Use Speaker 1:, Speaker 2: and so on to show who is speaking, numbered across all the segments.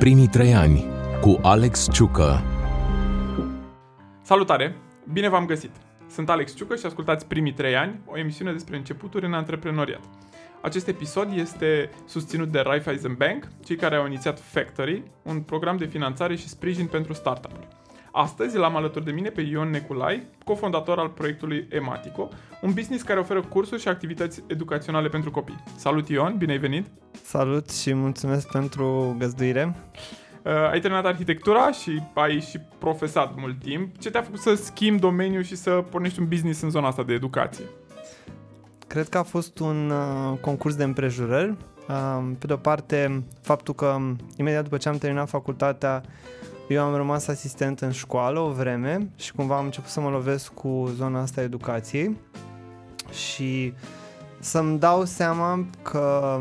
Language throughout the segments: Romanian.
Speaker 1: Primii trei ani cu Alex Ciucă
Speaker 2: Salutare! Bine v-am găsit! Sunt Alex Ciucă și ascultați Primii trei ani, o emisiune despre începuturi în antreprenoriat. Acest episod este susținut de Raiffeisen Bank, cei care au inițiat Factory, un program de finanțare și sprijin pentru startup-uri. Astăzi l-am alături de mine pe Ion Neculai, cofondator al proiectului Ematico, un business care oferă cursuri și activități educaționale pentru copii. Salut Ion, bine ai venit!
Speaker 3: Salut și mulțumesc pentru găzduire!
Speaker 2: Uh, ai terminat arhitectura și ai și profesat mult timp. Ce te-a făcut să schimbi domeniul și să pornești un business în zona asta de educație?
Speaker 3: Cred că a fost un uh, concurs de împrejurări. Uh, pe de o parte, faptul că imediat după ce am terminat facultatea, eu am rămas asistent în școală o vreme și cumva am început să mă lovesc cu zona asta a educației și să-mi dau seama că,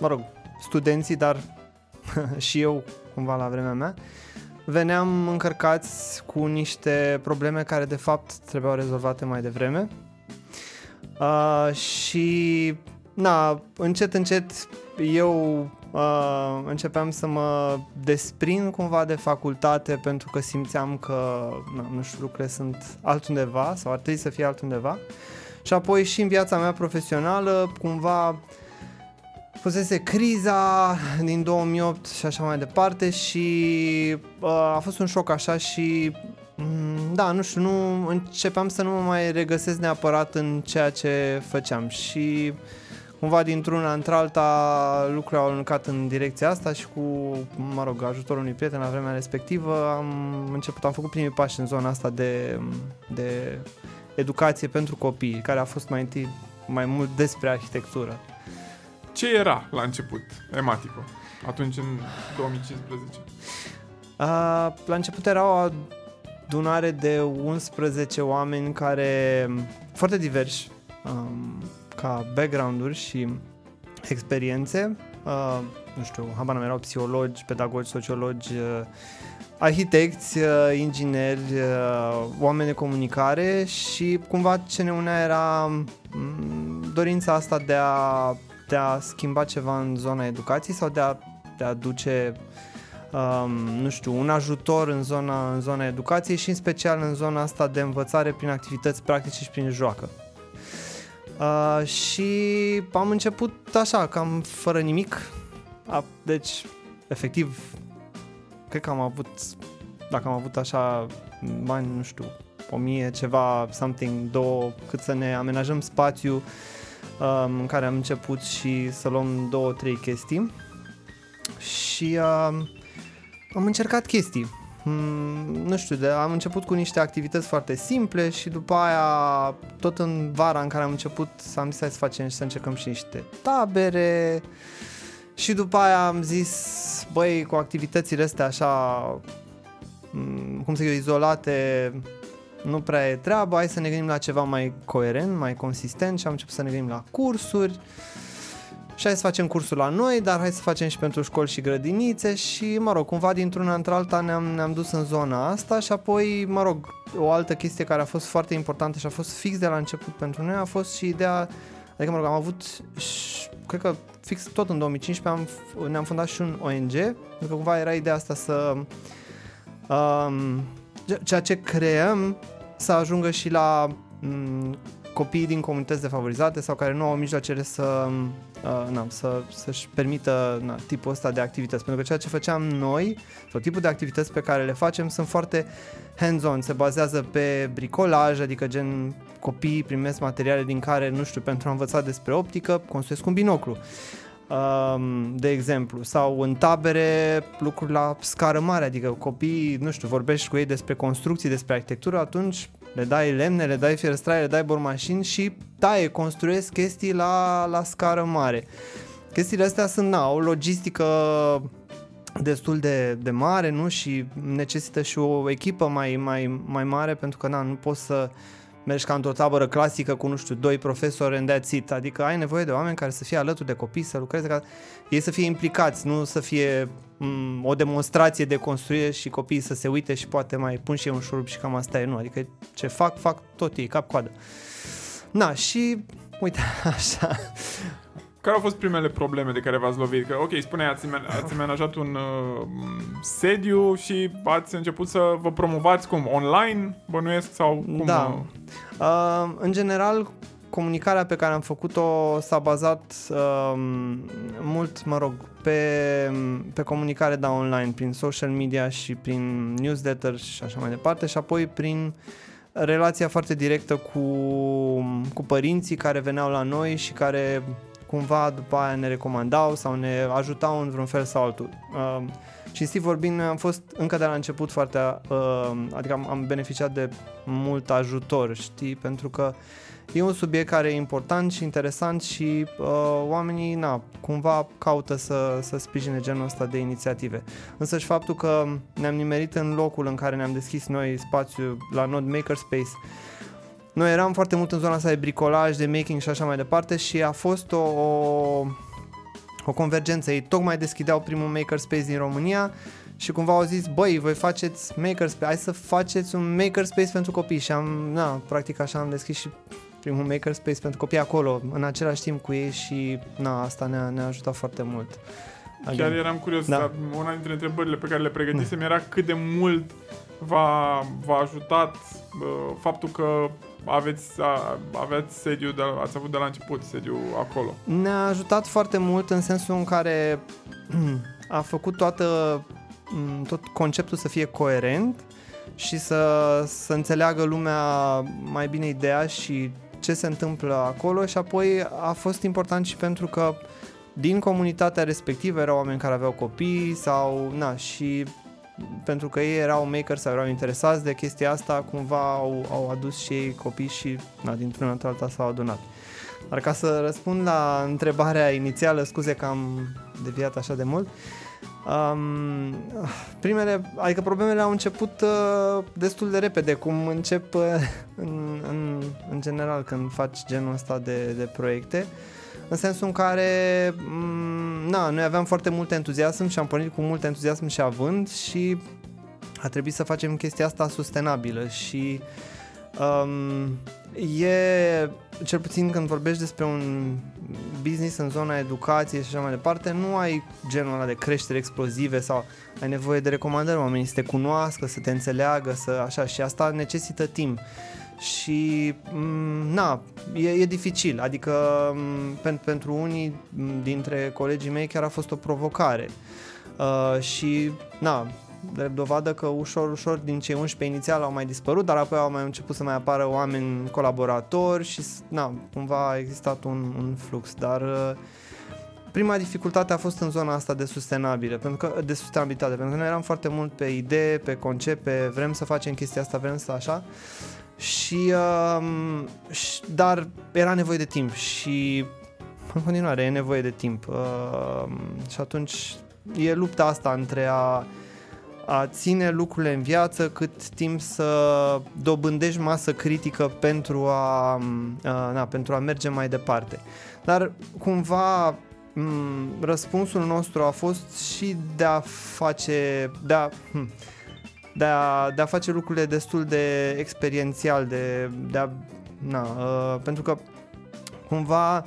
Speaker 3: mă rog, studenții, dar și eu cumva la vremea mea, veneam încărcați cu niște probleme care de fapt trebuiau rezolvate mai devreme. Uh, și na, încet, încet eu uh, începeam să mă desprind cumva de facultate pentru că simțeam că, na, nu știu, lucrurile sunt altundeva sau ar trebui să fie altundeva. Și apoi și în viața mea profesională, cumva fusese criza din 2008 și așa mai departe și uh, a fost un șoc așa și mm, da, nu știu, nu începeam să nu mă mai regăsesc neapărat în ceea ce făceam și cumva dintr-una într-alta lucrurile au aluncat în direcția asta și cu, mă rog, ajutorul unui prieten la vremea respectivă am început, am făcut primii pași în zona asta de, de educație pentru copii, care a fost mai întâi mai mult despre arhitectură.
Speaker 2: Ce era la început Ematico, atunci în 2015?
Speaker 3: Uh, la început era o adunare de 11 oameni care, foarte diversi, um, ca background-uri și experiențe. Uh, nu știu, habar erau psihologi, pedagogi, sociologi, uh, arhitecți, uh, ingineri, uh, oameni de comunicare și cumva ce ne unea era um, dorința asta de a de a schimba ceva în zona educației sau de a, de a duce um, nu știu, un ajutor în zona, în zona educației și în special în zona asta de învățare prin activități practice și prin joacă. Uh, și am început așa, cam fără nimic. A, deci, efectiv, cred că am avut, dacă am avut așa bani, nu știu, o mie, ceva, something, două, cât să ne amenajăm spațiu, uh, um, în care am început și să luăm două, trei chestii și um, am încercat chestii. Mm, nu știu, de, am început cu niște activități foarte simple și după aia, tot în vara în care am început, am zis să facem și să încercăm și niște tabere. Și după aia am zis, băi, cu activitățile astea așa, mm, cum să zic izolate, nu prea e treaba, hai să ne gândim la ceva mai coerent, mai consistent. Și am început să ne gândim la cursuri și hai să facem cursul la noi, dar hai să facem și pentru școli și grădinițe și, mă rog, cumva dintr-una într-alta ne-am, ne-am dus în zona asta și apoi, mă rog, o altă chestie care a fost foarte importantă și a fost fix de la început pentru noi a fost și ideea, adică, mă rog, am avut, și, cred că fix tot în 2015 am, ne-am fundat și un ONG, pentru că cumva era ideea asta să... Um, ceea ce creăm să ajungă și la m- mm, copiii din comunități defavorizate sau care nu au mijloacele să, uh, na, să, să-și permită na, tipul ăsta de activități. Pentru că ceea ce făceam noi, sau tipul de activități pe care le facem, sunt foarte hands-on, se bazează pe bricolaj, adică gen copiii primesc materiale din care, nu știu, pentru a învăța despre optică, construiesc un binoclu de exemplu, sau în tabere lucruri la scară mare, adică copiii, nu știu, vorbești cu ei despre construcții, despre arhitectură, atunci le dai lemne, le dai fierstraie, le dai bormașini și taie, construiesc chestii la, la scară mare. Chestiile astea sunt, na, o logistică destul de, de mare, nu? Și necesită și o echipă mai, mai, mai mare pentru că, na, nu poți să mergi ca într-o tabără clasică cu, nu știu, doi profesori în that's it. Adică ai nevoie de oameni care să fie alături de copii, să lucreze, ca ei să fie implicați, nu să fie m- mm, o demonstrație de construire și copiii să se uite și poate mai pun și eu un șurub și cam asta e, nu. Adică ce fac, fac tot ei, cap-coadă. Na, și uite, așa,
Speaker 2: care au fost primele probleme de care v-ați lovit? Că, ok, spune ați, ați amenajat un uh, sediu și ați început să vă promovați cum? Online, bănuiesc, sau cum?
Speaker 3: Da. Uh, în general, comunicarea pe care am făcut-o s-a bazat uh, mult, mă rog, pe, pe comunicare da online, prin social media și prin newsletter și așa mai departe și apoi prin relația foarte directă cu, cu părinții care veneau la noi și care cumva după aia ne recomandau sau ne ajutau în vreun fel sau altul. Uh, cinstit vorbind, am fost încă de la început foarte, uh, adică am, am beneficiat de mult ajutor, știi, pentru că e un subiect care e important și interesant și uh, oamenii, na, cumva caută să, să sprijine genul ăsta de inițiative. Însă și faptul că ne-am nimerit în locul în care ne-am deschis noi spațiu la Node Makerspace, noi eram foarte mult în zona asta de bricolaj, de making și așa mai departe și a fost o, o, o convergență. Ei tocmai deschideau primul makerspace din România și cumva au zis, băi, voi faceți makerspace, hai să faceți un makerspace pentru copii și am, na, practic așa am deschis și primul makerspace pentru copii acolo, în același timp cu ei și na, asta ne-a, ne-a ajutat foarte mult.
Speaker 2: Again. Chiar eram curios, da. una dintre întrebările pe care le pregătisem da. era cât de mult v-a, v-a ajutat uh, faptul că aveți, a, aveți sediu, de, ați avut de la început sediu acolo.
Speaker 3: Ne-a ajutat foarte mult în sensul în care a făcut toată, tot conceptul să fie coerent și să, să înțeleagă lumea mai bine ideea și ce se întâmplă acolo și apoi a fost important și pentru că din comunitatea respectivă erau oameni care aveau copii sau na și pentru că ei erau maker sau erau interesați de chestia asta, cumva au, au adus și ei copii și na, dintr-una într alta s-au adunat. Dar ca să răspund la întrebarea inițială, scuze că am deviat așa de mult, um, primele, adică problemele au început uh, destul de repede, cum încep uh, în, în, în general când faci genul ăsta de, de proiecte. Uh, în sensul în care mm, na, noi aveam foarte mult entuziasm și am pornit cu mult entuziasm și având și a trebuit să facem chestia asta sustenabilă și um, e, cel puțin când vorbești despre un business în zona educației și așa mai departe, nu ai genul ăla de creștere explozive sau ai nevoie de recomandări, oamenii să te cunoască, să te înțeleagă, să așa și asta necesită timp și mm, na, e, e dificil, adică mm, pen, pentru unii dintre colegii mei chiar a fost o provocare. Uh, și na, drept dovadă că ușor, ușor din cei 11 inițial au mai dispărut, dar apoi au mai început să mai apară oameni colaboratori și na, cumva a existat un, un flux, dar uh, prima dificultate a fost în zona asta de sustenabile, pentru că, de sustenabilitate, pentru că noi eram foarte mult pe idee, pe concept, pe vrem să facem chestia asta, vrem să așa și, uh, și dar era nevoie de timp și în continuare e nevoie de timp uh, și atunci e lupta asta între a a ține lucrurile în viață cât timp să dobândești masă critică pentru a, a, na, pentru a merge mai departe. Dar cumva m- răspunsul nostru a fost și de a face de a, hm, de a, de a face lucrurile destul de experiențial, de, de a, na, uh, pentru că cumva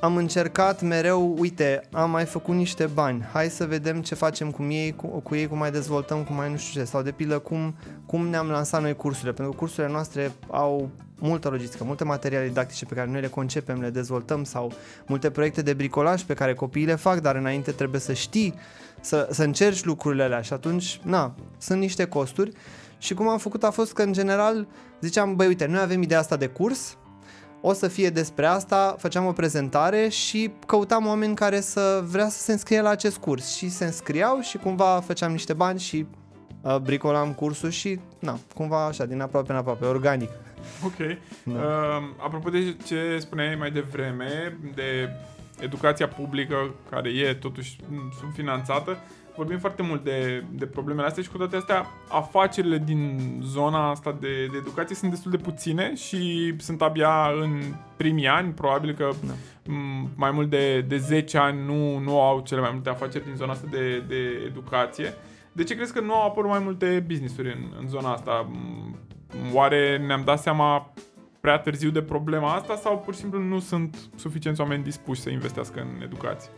Speaker 3: am încercat mereu, uite, am mai făcut niște bani, hai să vedem ce facem cu ei, cu, cu ei, cum mai dezvoltăm, cum mai nu știu ce, sau de pildă cum, cum ne-am lansat noi cursurile, pentru că cursurile noastre au multă logistică, multe materiale didactice pe care noi le concepem, le dezvoltăm sau multe proiecte de bricolaj pe care copiii le fac, dar înainte trebuie să știi să, să încerci lucrurile alea și atunci, na, sunt niște costuri și cum am făcut a fost că în general ziceam, băi uite, noi avem ideea asta de curs, o să fie despre asta, făceam o prezentare și căutam oameni care să vrea să se înscrie la acest curs și se înscriau și cumva făceam niște bani și uh, bricolam cursul și, na, cumva așa, din aproape în aproape, organic.
Speaker 2: Ok. Da. Uh, apropo de ce spuneai mai devreme, de educația publică, care e totuși subfinanțată, vorbim foarte mult de, de problemele astea și cu toate astea, afacerile din zona asta de, de educație sunt destul de puține și sunt abia în primii ani, probabil că da. mai mult de, de 10 ani nu, nu au cele mai multe afaceri din zona asta de, de educație. De ce crezi că nu au apărut mai multe business-uri în, în zona asta? Oare ne-am dat seama prea târziu de problema asta sau pur și simplu nu sunt suficienți oameni dispuși să investească în educație?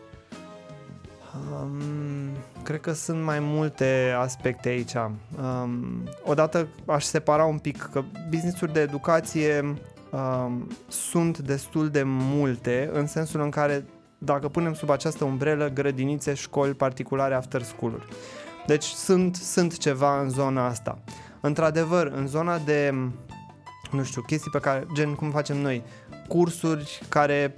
Speaker 3: Um, cred că sunt mai multe aspecte aici. Um, odată aș separa un pic că business-uri de educație um, sunt destul de multe în sensul în care dacă punem sub această umbrelă grădinițe, școli particulare, after school-uri. Deci sunt, sunt ceva în zona asta. Într-adevăr, în zona de, nu știu, chestii pe care, gen cum facem noi, cursuri care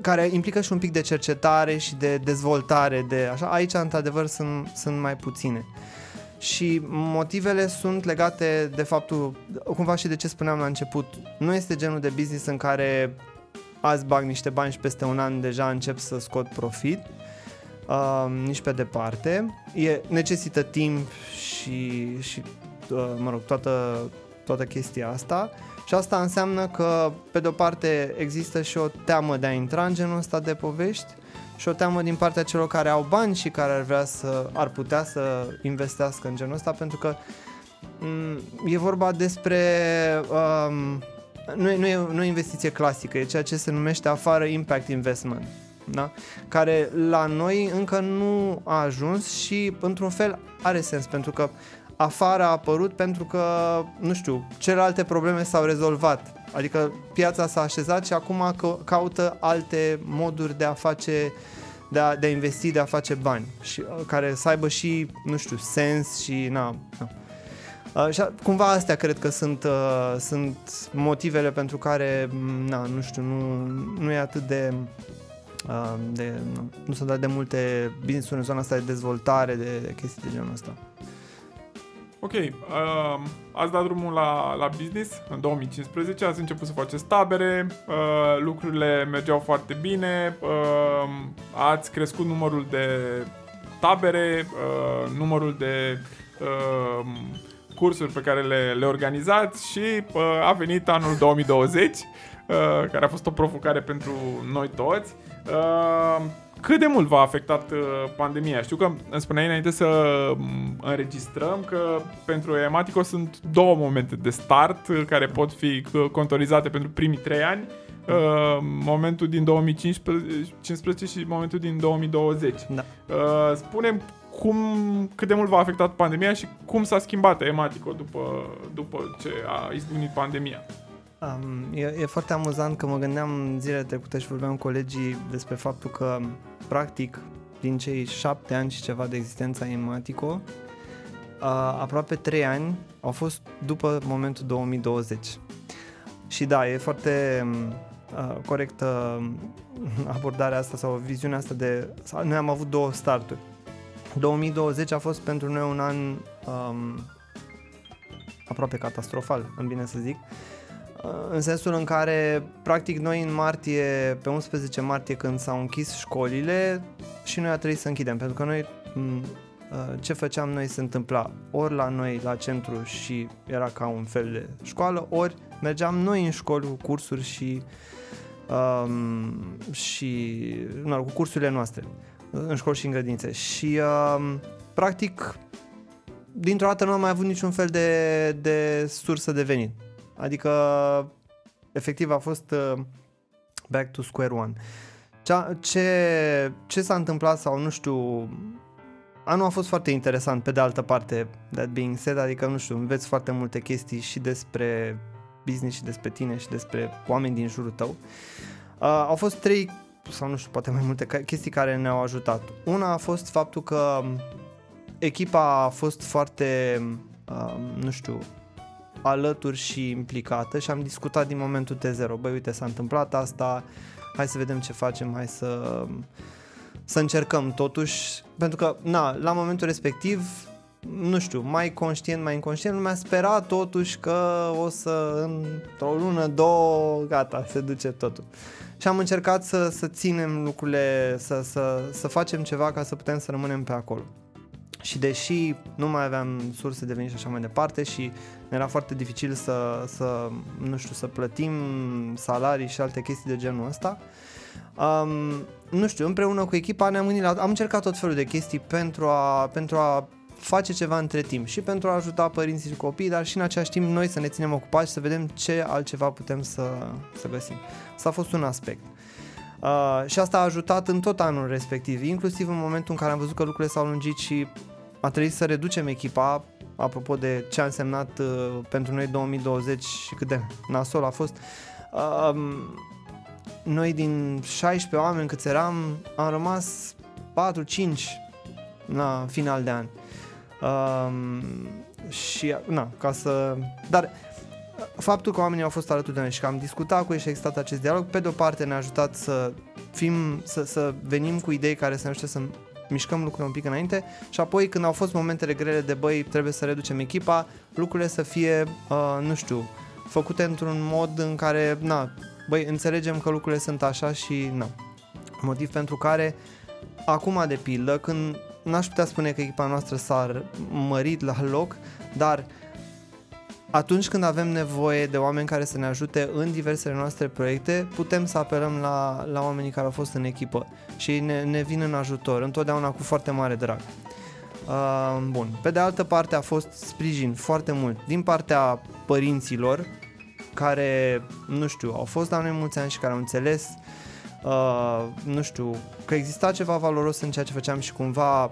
Speaker 3: care implică și un pic de cercetare și de dezvoltare, de așa, aici într-adevăr sunt, sunt mai puține. Și motivele sunt legate de faptul, cumva și de ce spuneam la început, nu este genul de business în care azi bag niște bani și peste un an deja încep să scot profit, uh, nici pe departe. E, necesită timp și, și uh, mă rog, toată, toată chestia asta. Și asta înseamnă că, pe de-o parte, există și o teamă de a intra în genul ăsta de povești și o teamă din partea celor care au bani și care ar vrea să, ar putea să investească în genul ăsta, pentru că m- mm, e vorba despre um, nu e, nu, e, nu e investiție clasică, e ceea ce se numește afară impact investment, da? care la noi încă nu a ajuns și într-un fel are sens, pentru că afară a apărut pentru că, nu știu, celelalte probleme s-au rezolvat. Adică piața s-a așezat și acum caută alte moduri de a face de a, de a investi, de a face bani și uh, care să aibă și, nu știu, sens și na, na. Uh, și cumva astea cred că sunt, uh, sunt motivele pentru care, mm, na, nu știu, nu, nu e atât de, uh, de nu, nu sunt atât de multe business în zona asta de dezvoltare, de, de chestii de genul ăsta.
Speaker 2: Ok, uh, ați dat drumul la, la business în 2015, ați început să faceți tabere, uh, lucrurile mergeau foarte bine, uh, ați crescut numărul de tabere, uh, numărul de uh, cursuri pe care le, le organizați și uh, a venit anul 2020, uh, care a fost o provocare pentru noi toți. Uh, cât de mult v-a afectat uh, pandemia? Știu că îmi spuneai înainte să mm, înregistrăm că pentru Ematico sunt două momente de start uh, care pot fi uh, contorizate pentru primii trei ani. Uh, momentul din 2015 și momentul din 2020. Da. Uh, spunem cum, cât de mult v-a afectat pandemia și cum s-a schimbat Ematico după, după ce a izbunit pandemia.
Speaker 3: Um, e, e foarte amuzant că mă gândeam zilele trecute și vorbeam cu colegii despre faptul că, practic, din cei șapte ani și ceva de existența Ematico, uh, aproape trei ani au fost după momentul 2020. Și da, e foarte uh, corectă abordarea asta sau viziunea asta de... Noi am avut două starturi. 2020 a fost pentru noi un an um, aproape catastrofal, în bine să zic, uh, în sensul în care, practic, noi în martie, pe 11 martie, când s-au închis școlile, și noi a trebuit să închidem, pentru că noi, uh, ce făceam noi se întâmpla ori la noi, la centru și era ca un fel de școală, ori mergeam noi în școli cu cursuri și, um, și nu, cu cursurile noastre în școli și în grădințe. Și uh, practic dintr-o dată nu am mai avut niciun fel de, de sursă de venit. Adică efectiv a fost uh, back to square one. Cea, ce, ce s-a întâmplat sau nu știu Anul a fost foarte interesant, pe de altă parte, that being said, adică, nu știu, înveți foarte multe chestii și despre business și despre tine și despre oameni din jurul tău. Uh, au fost trei sau nu știu, poate mai multe chestii care ne-au ajutat. Una a fost faptul că echipa a fost foarte, um, nu știu, alături și implicată și am discutat din momentul T0. Băi, uite, s-a întâmplat asta, hai să vedem ce facem, hai să, să încercăm totuși, pentru că, na, la momentul respectiv, nu știu, mai conștient, mai inconștient, lumea spera totuși că o să, într-o lună, două, gata, se duce totul și am încercat să, să ținem lucrurile, să, să, să facem ceva ca să putem să rămânem pe acolo. Și deși nu mai aveam surse de venit și așa mai departe și ne era foarte dificil să, să, nu știu, să plătim salarii și alte chestii de genul ăsta, um, nu știu, împreună cu echipa ne-am gândit la, am încercat tot felul de chestii pentru a, pentru a face ceva între timp și pentru a ajuta părinții și copiii, dar și în același timp noi să ne ținem ocupați și să vedem ce altceva putem să, să găsim. Asta a fost un aspect. Uh, și asta a ajutat în tot anul respectiv, inclusiv în momentul în care am văzut că lucrurile s-au lungit și a trebuit să reducem echipa, apropo de ce a însemnat uh, pentru noi 2020 și cât de nasol a fost. Uh, noi din 16 oameni câți eram, am rămas 4-5 la final de an. Um, și, na, ca să... Dar faptul că oamenii au fost alături de noi și că am discutat cu ei și a existat acest dialog, pe de o parte ne-a ajutat să fim, să, să venim cu idei care să ne ajute să mișcăm lucrurile un pic înainte și apoi când au fost momentele grele de băi, trebuie să reducem echipa, lucrurile să fie, uh, nu știu, făcute într-un mod în care, na, băi, înțelegem că lucrurile sunt așa și, na, motiv pentru care acum de pildă, când n-aș putea spune că echipa noastră s-a mărit la loc, dar atunci când avem nevoie de oameni care să ne ajute în diversele noastre proiecte, putem să apelăm la, la oamenii care au fost în echipă și ne, ne vin în ajutor, întotdeauna cu foarte mare drag. Uh, bun. Pe de altă parte a fost sprijin foarte mult din partea părinților care, nu știu, au fost la noi mulți ani și care au înțeles uh, nu știu, că exista ceva valoros în ceea ce făceam și cumva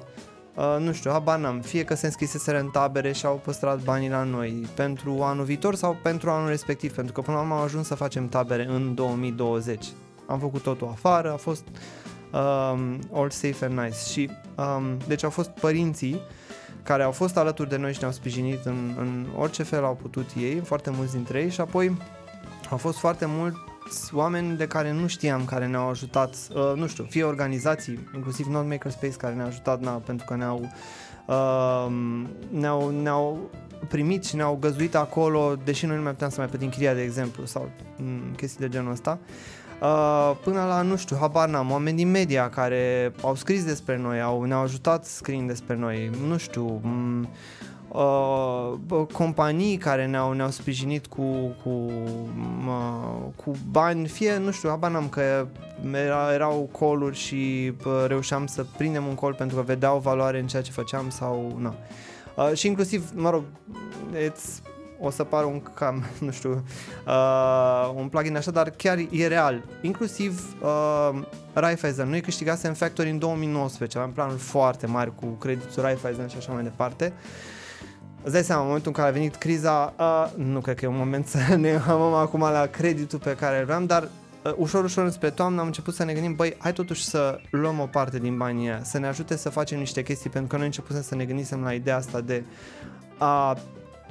Speaker 3: Uh, nu știu, habar n-am, fie că se înscriseseră în tabere și au păstrat banii la noi pentru anul viitor sau pentru anul respectiv, pentru că până la urmă am ajuns să facem tabere în 2020. Am făcut totul afară, a fost um, all safe and nice. Și um, deci au fost părinții care au fost alături de noi și ne-au sprijinit în, în orice fel au putut ei, foarte mulți dintre ei. Și apoi au fost foarte mult oameni de care nu știam care ne-au ajutat, uh, nu știu, fie organizații, inclusiv Non Makerspace care ne-a ajutat na, pentru că ne-au, uh, ne-au, ne-au primit și ne-au găzuit acolo, deși noi nu mai puteam să mai plătim chiria, de exemplu, sau m- chestii de genul ăsta. Uh, până la, nu știu, habar n-am, oameni din media care au scris despre noi, au, ne-au ajutat scriind despre noi, nu știu, m- uh, companii care ne-au, ne-au sprijinit cu, cu, uh, cu bani, fie, nu știu, habar n-am că era, erau coluri și uh, reușeam să prindem un col pentru că vedeau valoare în ceea ce făceam sau, nu. Uh, și inclusiv, mă rog, it's, o să pară un cam, nu știu, uh, un plugin așa, dar chiar e real. Inclusiv uh, Raiffeisen, noi câștigasem Factory în 2019, aveam planuri foarte mari cu creditul Raiffeisen și așa mai departe. Uh, Îți dai seama, în momentul în care a venit criza, uh, nu cred că e un moment să ne amăm acum la creditul pe care îl aveam, dar uh, ușor, ușor înspre toamnă am început să ne gândim, băi, hai totuși să luăm o parte din banii aia, să ne ajute să facem niște chestii, pentru că noi începusem să ne gândisem la ideea asta de a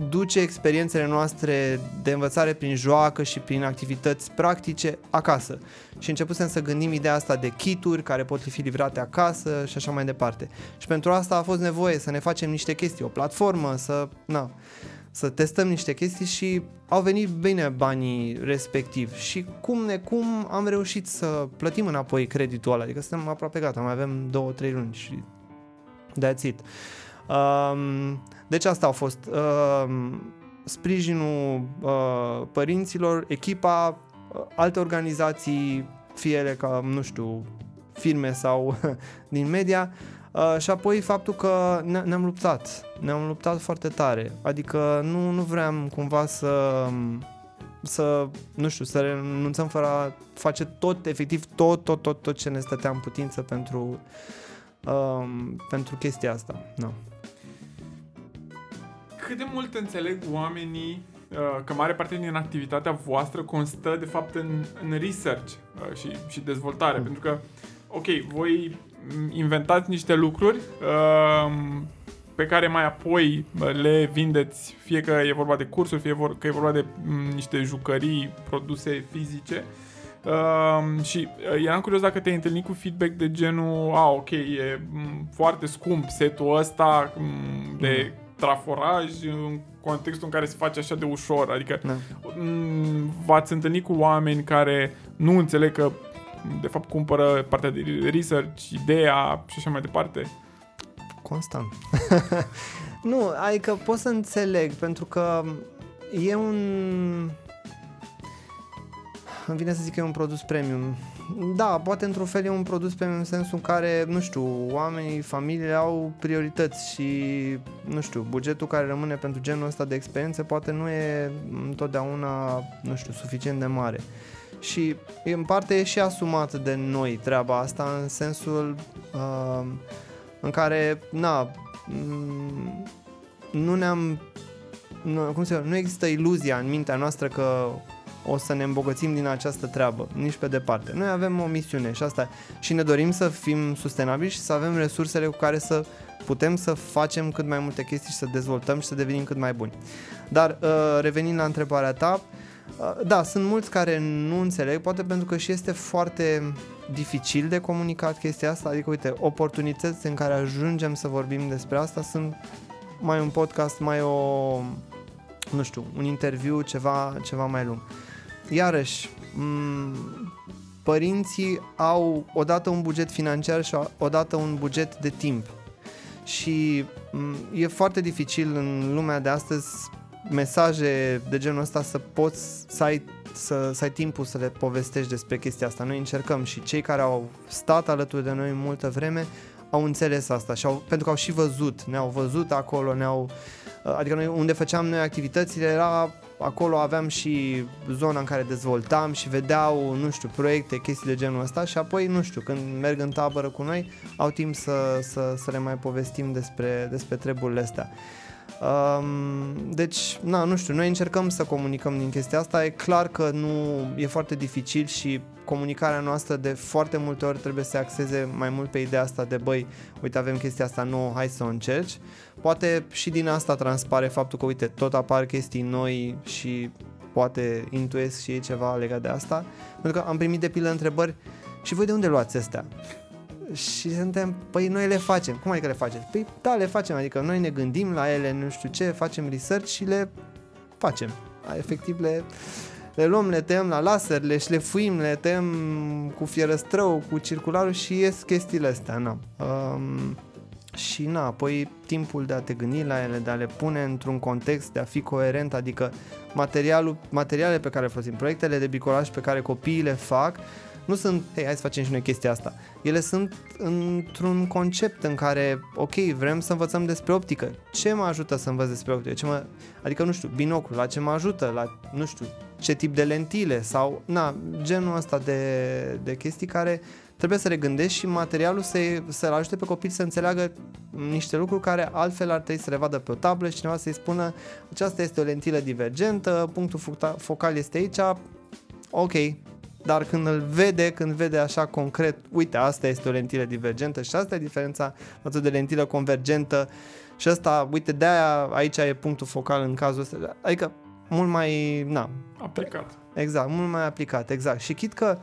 Speaker 3: duce experiențele noastre de învățare prin joacă și prin activități practice acasă. Și începusem să gândim ideea asta de kituri care pot fi livrate acasă și așa mai departe. Și pentru asta a fost nevoie să ne facem niște chestii, o platformă, să, na, să testăm niște chestii și au venit bine banii respectiv și cum ne cum am reușit să plătim înapoi creditul ăla, adică suntem aproape gata, mai avem două, trei luni și that's it. Um, deci asta a fost uh, sprijinul uh, părinților, echipa, uh, alte organizații, fie ele ca, nu știu, firme sau din media, uh, și apoi faptul că ne- ne-am luptat, ne-am luptat foarte tare, adică nu, nu vreau cumva să să, nu știu, să renunțăm fără a face tot, efectiv tot, tot, tot, tot ce ne stătea în putință pentru, um, pentru chestia asta. No
Speaker 2: cât de mult înțeleg oamenii uh, că mare parte din activitatea voastră constă de fapt în, în research uh, și, și dezvoltare, mm. pentru că, ok, voi inventați niște lucruri uh, pe care mai apoi le vindeți, fie că e vorba de cursuri, fie că e vorba de m, niște jucării, produse fizice. Uh, și uh, eram curios dacă te-ai întâlnit cu feedback de genul, a, ok, e m, foarte scump setul ăsta m, de mm traforaj în contextul în care se face așa de ușor. Adică da. v-ați întâlnit cu oameni care nu înțeleg că de fapt cumpără partea de research, ideea și așa mai departe?
Speaker 3: Constant. nu, adică pot să înțeleg pentru că e un... Îmi vine să zic că e un produs premium da, poate într-un fel e un produs pe în sensul în care, nu știu, oamenii, familiile au priorități și, nu știu, bugetul care rămâne pentru genul ăsta de experiențe poate nu e întotdeauna, nu știu, suficient de mare. Și în parte e și asumat de noi treaba asta în sensul uh, în care, na, mm, nu ne-am nu, cum se nu există iluzia în mintea noastră că o să ne îmbogățim din această treabă, nici pe departe. Noi avem o misiune și asta și ne dorim să fim sustenabili și să avem resursele cu care să putem să facem cât mai multe chestii și să dezvoltăm și să devenim cât mai buni. Dar uh, revenind la întrebarea ta, uh, da, sunt mulți care nu înțeleg, poate pentru că și este foarte dificil de comunicat chestia asta, adică uite, oportunități în care ajungem să vorbim despre asta sunt mai un podcast, mai o nu știu, un interviu ceva, ceva mai lung. Iarăși, m- părinții au odată un buget financiar și odată un buget de timp. Și m- e foarte dificil în lumea de astăzi mesaje de genul ăsta să poți să ai, să, să ai timpul să le povestești despre chestia asta. Noi încercăm și cei care au stat alături de noi multă vreme au înțeles asta și au, pentru că au și văzut, ne-au văzut acolo, ne-au adică noi unde făceam noi activitățile era acolo aveam și zona în care dezvoltam și vedeau, nu știu, proiecte, chestii de genul ăsta și apoi, nu știu, când merg în tabără cu noi, au timp să, să, să le mai povestim despre, despre treburile astea. Um, deci, na, nu știu, noi încercăm să comunicăm din chestia asta, e clar că nu e foarte dificil și comunicarea noastră de foarte multe ori trebuie să se axeze mai mult pe ideea asta de băi, uite avem chestia asta nouă, hai să o încerci. Poate și din asta transpare faptul că uite, tot apar chestii noi și poate intuiesc și ei ceva legat de asta. Pentru că am primit de pilă întrebări și voi de unde luați astea? Și suntem, păi noi le facem. Cum adică le faceți? Păi da, le facem, adică noi ne gândim la ele, nu știu ce, facem research și le facem. Efectiv le, le luăm, le tăiem la laser, le șlefuim, le tăiem cu fierăstrău, cu circularul și ies chestiile astea, na. Um, și na, apoi timpul de a te gândi la ele, de a le pune într-un context, de a fi coerent, adică materialul, materialele pe care le folosim, proiectele de bricolaj pe care copiii le fac, nu sunt, hei, hai să facem și noi chestia asta. Ele sunt într-un concept în care, ok, vrem să învățăm despre optică. Ce mă ajută să învăț despre optică? Ce mă, adică, nu știu, binocul, la ce mă ajută? La, nu știu, ce tip de lentile? Sau, na, genul ăsta de, de chestii care trebuie să regândești și materialul să, să-l ajute pe copil să înțeleagă niște lucruri care altfel ar trebui să le vadă pe o tablă și cineva să-i spună aceasta este o lentilă divergentă, punctul focal este aici, ok, dar când îl vede, când vede așa concret, uite, asta este o lentilă divergentă și asta e diferența față de lentilă convergentă și asta, uite, de-aia aici e punctul focal în cazul ăsta. Adică mult mai, na.
Speaker 2: Aplicat.
Speaker 3: Exact, mult mai aplicat, exact. Și chit că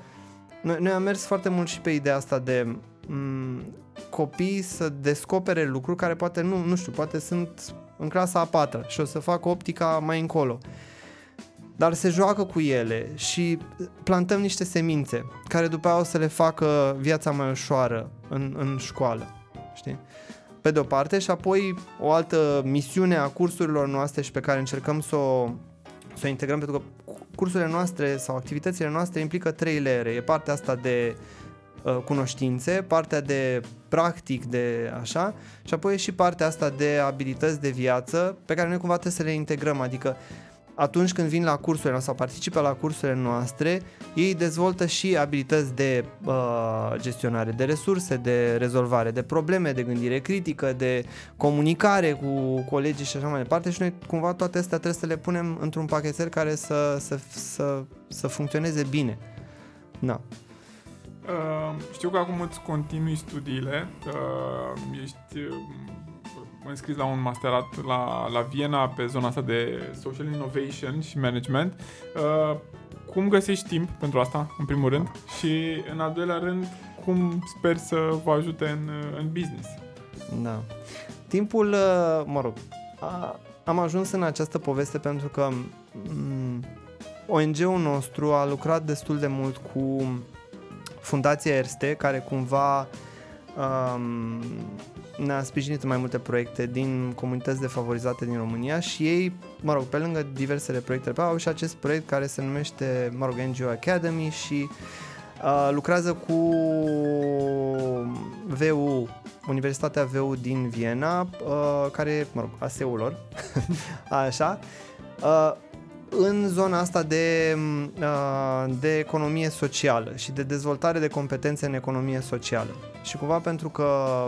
Speaker 3: noi, noi am mers foarte mult și pe ideea asta de m- mm, copii să descopere lucruri care poate nu, nu știu, poate sunt în clasa a patra și o să fac optica mai încolo dar se joacă cu ele și plantăm niște semințe care după aia o să le facă viața mai ușoară în, în școală, știi? Pe de o parte și apoi o altă misiune a cursurilor noastre și pe care încercăm să o, să o integrăm pentru că cursurile noastre sau activitățile noastre implică trei leere. E partea asta de uh, cunoștințe, partea de practic de așa și apoi și partea asta de abilități de viață pe care noi cumva trebuie să le integrăm, adică atunci când vin la cursurile noastre sau participă la cursurile noastre, ei dezvoltă și abilități de uh, gestionare de resurse, de rezolvare de probleme, de gândire critică, de comunicare cu colegii și așa mai departe și noi cumva toate astea trebuie să le punem într-un pachetel care să, să, să, să funcționeze bine. Da.
Speaker 2: Uh, știu că acum îți continui studiile, uh, ești uh, m-am înscris la un masterat la, la Viena pe zona asta de social innovation și management. Uh, cum găsești timp pentru asta, în primul rând? Și, în al doilea rând, cum sper să vă ajute în, în business?
Speaker 3: Da. Timpul, uh, mă rog, a, am ajuns în această poveste pentru că mm, ONG-ul nostru a lucrat destul de mult cu Fundația Erste, care cumva um, ne-a sprijinit în mai multe proiecte din comunități defavorizate din România și ei, mă rog, pe lângă diversele proiecte, au și acest proiect care se numește, mă rog, NGO Academy și Uh, lucrează cu VU, Universitatea VU din Viena, uh, care, mă rog, ASEU-ul lor, așa, uh, în zona asta de, uh, de economie socială și de dezvoltare de competențe în economie socială. Și cumva pentru că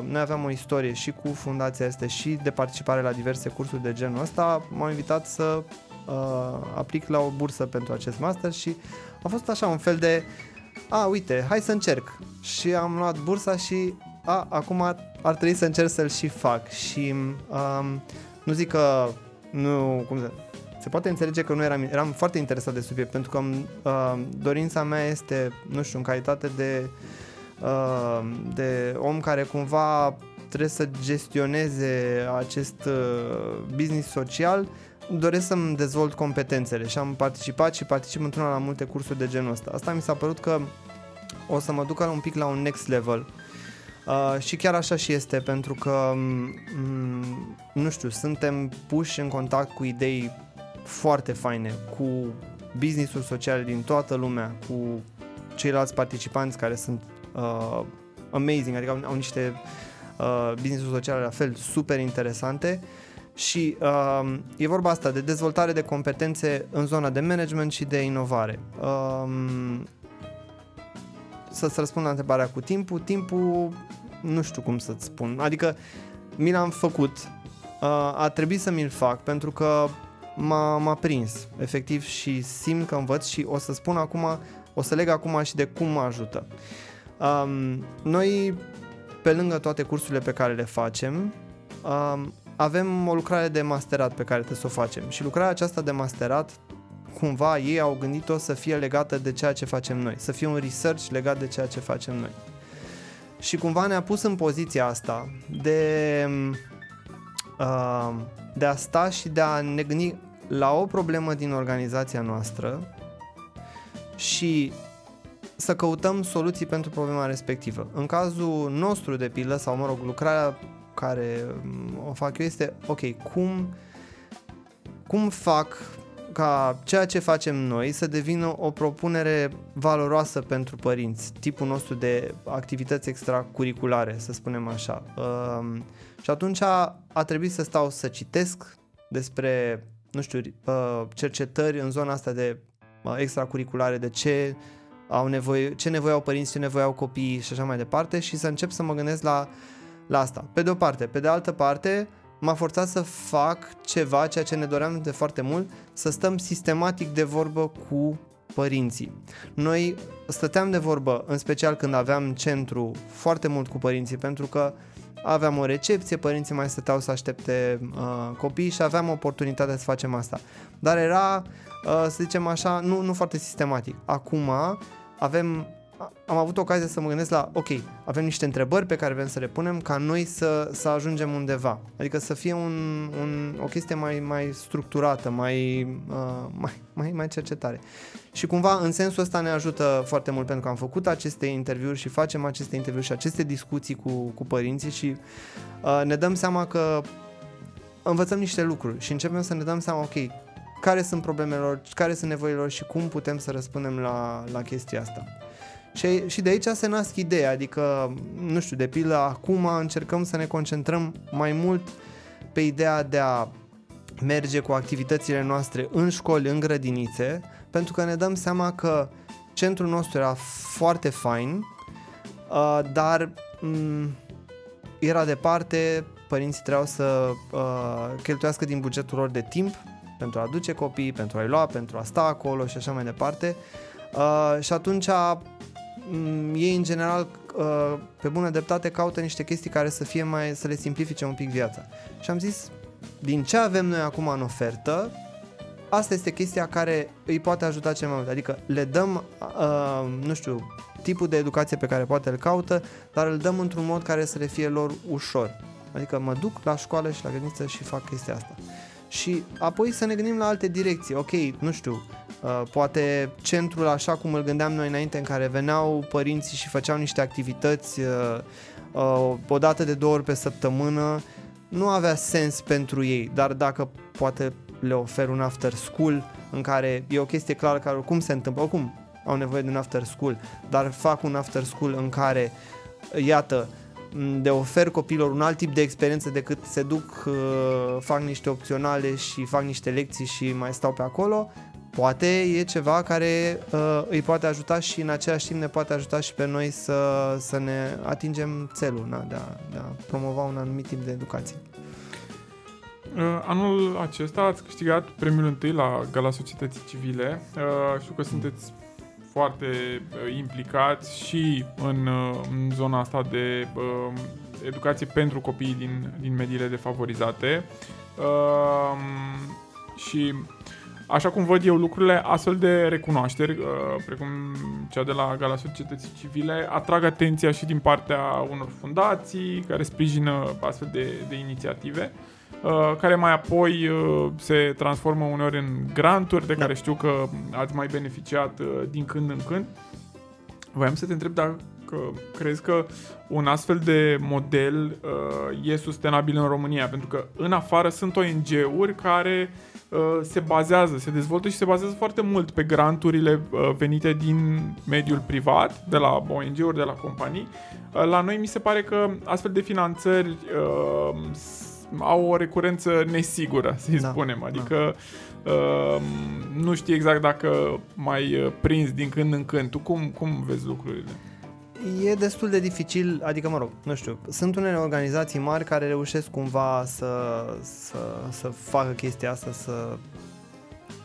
Speaker 3: noi aveam o istorie și cu fundația este și de participare la diverse cursuri de genul ăsta, m-au invitat să uh, aplic la o bursă pentru acest master și a fost așa un fel de a, uite, hai să încerc. Și am luat bursa și a, acum ar trebui să încerc să-l și fac. Și um, nu zic că nu, cum să, se poate înțelege că nu eram, eram foarte interesat de subiect, pentru că uh, dorința mea este, nu știu, în calitate de, uh, de om care cumva trebuie să gestioneze acest uh, business social, doresc să-mi dezvolt competențele și am participat și particip într-una la multe cursuri de genul ăsta. Asta mi s-a părut că o să mă ducă un pic la un next level. Uh, și chiar așa și este, pentru că, mm, nu știu, suntem puși în contact cu idei foarte faine, cu business-uri sociale din toată lumea, cu ceilalți participanți care sunt uh, amazing, adică au, au niște uh, business-uri sociale la fel super interesante și uh, e vorba asta de dezvoltare de competențe în zona de management și de inovare. Uh, să-ți răspund la întrebarea cu timpul, timpul nu știu cum să-ți spun, adică mi l-am făcut, uh, a trebuit să mi-l fac pentru că m-a, m-a prins efectiv și simt că învăț și o să spun acum, o să leg acum și de cum mă ajută. Um, noi, pe lângă toate cursurile pe care le facem, um, avem o lucrare de masterat pe care trebuie să o facem și lucrarea aceasta de masterat cumva ei au gândit-o să fie legată de ceea ce facem noi, să fie un research legat de ceea ce facem noi. Și cumva ne-a pus în poziția asta de, uh, de a sta și de a ne gândi la o problemă din organizația noastră și să căutăm soluții pentru problema respectivă. În cazul nostru de pildă, sau mă rog, lucrarea care o fac eu este, ok, cum, cum fac ca ceea ce facem noi să devină o propunere valoroasă pentru părinți, tipul nostru de activități extracurriculare, să spunem așa. Uh, și atunci a, a trebuit să stau să citesc despre, nu știu, uh, cercetări în zona asta de uh, extracurriculare, de ce au nevoie, ce nevoie au părinți, ce nevoie au copiii și așa mai departe și să încep să mă gândesc la, la asta. Pe de o parte. Pe de altă parte, m-a forțat să fac ceva, ceea ce ne doream de foarte mult, să stăm sistematic de vorbă cu părinții. Noi stăteam de vorbă, în special când aveam centru, foarte mult cu părinții, pentru că aveam o recepție, părinții mai stăteau să aștepte uh, copii și aveam oportunitatea să facem asta. Dar era, uh, să zicem așa, nu, nu foarte sistematic. Acum avem am avut ocazia să mă gândesc la, ok, avem niște întrebări pe care vrem să le punem ca noi să, să ajungem undeva. Adică să fie un, un, o chestie mai, mai structurată, mai, uh, mai, mai, mai cercetare. Și cumva în sensul ăsta ne ajută foarte mult pentru că am făcut aceste interviuri și facem aceste interviuri și aceste discuții cu, cu părinții și uh, ne dăm seama că învățăm niște lucruri și începem să ne dăm seama, ok, care sunt problemele lor, care sunt nevoile lor și cum putem să răspundem la, la chestia asta. Și, și de aici se nasc ideea, adică, nu știu, de pildă, acum încercăm să ne concentrăm mai mult pe ideea de a merge cu activitățile noastre în școli, în grădinițe, pentru că ne dăm seama că centrul nostru era foarte fain, uh, dar um, era departe, părinții trebuiau să uh, cheltuiască din bugetul lor de timp pentru a aduce copii, pentru a-i lua, pentru a sta acolo și așa mai departe. Uh, și atunci Mm, ei în general uh, pe bună dreptate caută niște chestii care să fie mai să le simplifice un pic viața. Și am zis, din ce avem noi acum în ofertă, asta este chestia care îi poate ajuta cel mai mult. Adică le dăm, uh, nu știu, tipul de educație pe care poate îl caută, dar îl dăm într-un mod care să le fie lor ușor. Adică mă duc la școală și la grădiniță și fac chestia asta. Și apoi să ne gândim la alte direcții. Ok, nu știu, Uh, poate centrul așa cum îl gândeam noi înainte în care veneau părinții și făceau niște activități uh, uh, o dată de două ori pe săptămână nu avea sens pentru ei, dar dacă poate le ofer un after school în care e o chestie clară care oricum se întâmplă, oricum au nevoie de un after school, dar fac un after school în care, iată, de ofer copilor un alt tip de experiență decât se duc, uh, fac niște opționale și fac niște lecții și mai stau pe acolo, poate e ceva care uh, îi poate ajuta și în același timp ne poate ajuta și pe noi să, să ne atingem țelul na, de, a, de a promova un anumit tip de educație.
Speaker 2: Uh, anul acesta ați câștigat premiul întâi la Gala Societății Civile. Uh, știu că sunteți foarte uh, implicați și în, uh, în zona asta de uh, educație pentru copii din, din mediile defavorizate. Uh, și Așa cum văd eu lucrurile, astfel de recunoașteri, uh, precum cea de la Gala Societății Civile, atrag atenția și din partea unor fundații care sprijină astfel de, de inițiative, uh, care mai apoi uh, se transformă uneori în granturi de da. care știu că ați mai beneficiat din când în când. Voiam să te întreb dacă crezi că un astfel de model e sustenabil în România, pentru că în afară sunt ONG-uri care Uh, se bazează, se dezvoltă și se bazează foarte mult pe granturile uh, venite din mediul privat, de la ONG-uri, de la companii. Uh, la noi mi se pare că astfel de finanțări uh, au o recurență nesigură, să da. spunem. Adică da. uh, nu știi exact dacă mai prins din când în când. Tu cum, cum vezi lucrurile?
Speaker 3: E destul de dificil, adică mă rog, nu știu, sunt unele organizații mari care reușesc cumva să, să, să facă chestia asta, să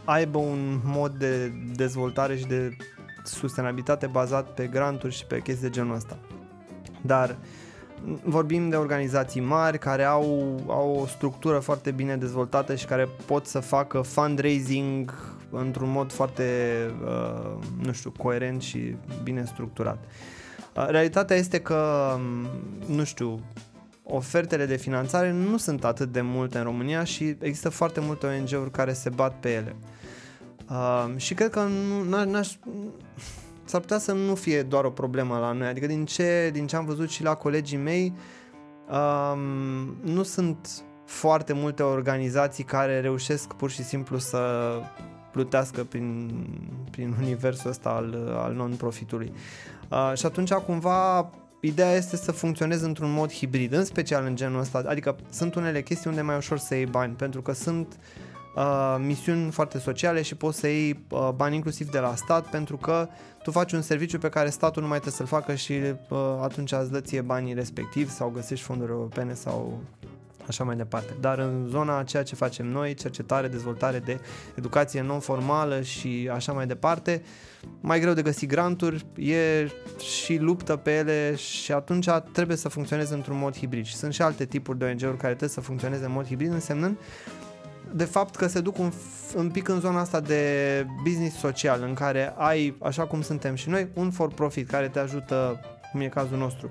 Speaker 3: aibă un mod de dezvoltare și de sustenabilitate bazat pe granturi și pe chestii de genul ăsta. Dar vorbim de organizații mari care au, au o structură foarte bine dezvoltată și care pot să facă fundraising într-un mod foarte, uh, nu știu, coerent și bine structurat. Uh, Realitatea este că, nu știu, ofertele de finanțare nu sunt atât de multe în România și există foarte multe ONG-uri care se bat pe ele. Uh, și cred că nu, n-aș, s-ar putea să nu fie doar o problemă la noi, adică din ce, din ce am văzut și la colegii mei, uh, nu sunt foarte multe organizații care reușesc pur și simplu să plutească prin, prin universul ăsta al, al non-profitului. Uh, și atunci cumva ideea este să funcționeze într-un mod hibrid, în special în genul ăsta, adică sunt unele chestii unde e mai ușor să iei bani, pentru că sunt uh, misiuni foarte sociale și poți să iei uh, bani inclusiv de la stat, pentru că tu faci un serviciu pe care statul nu mai trebuie să-l facă și uh, atunci îți dă ție banii respectivi sau găsești fonduri europene sau așa mai departe. Dar în zona ceea ce facem noi, cercetare, dezvoltare de educație non-formală și așa mai departe, mai greu de găsit granturi, e și luptă pe ele și atunci trebuie să funcționeze într-un mod hibrid. Și sunt și alte tipuri de ONG-uri care trebuie să funcționeze în mod hibrid, însemnând de fapt că se duc un, un pic în zona asta de business social, în care ai, așa cum suntem și noi, un for-profit care te ajută, cum e cazul nostru,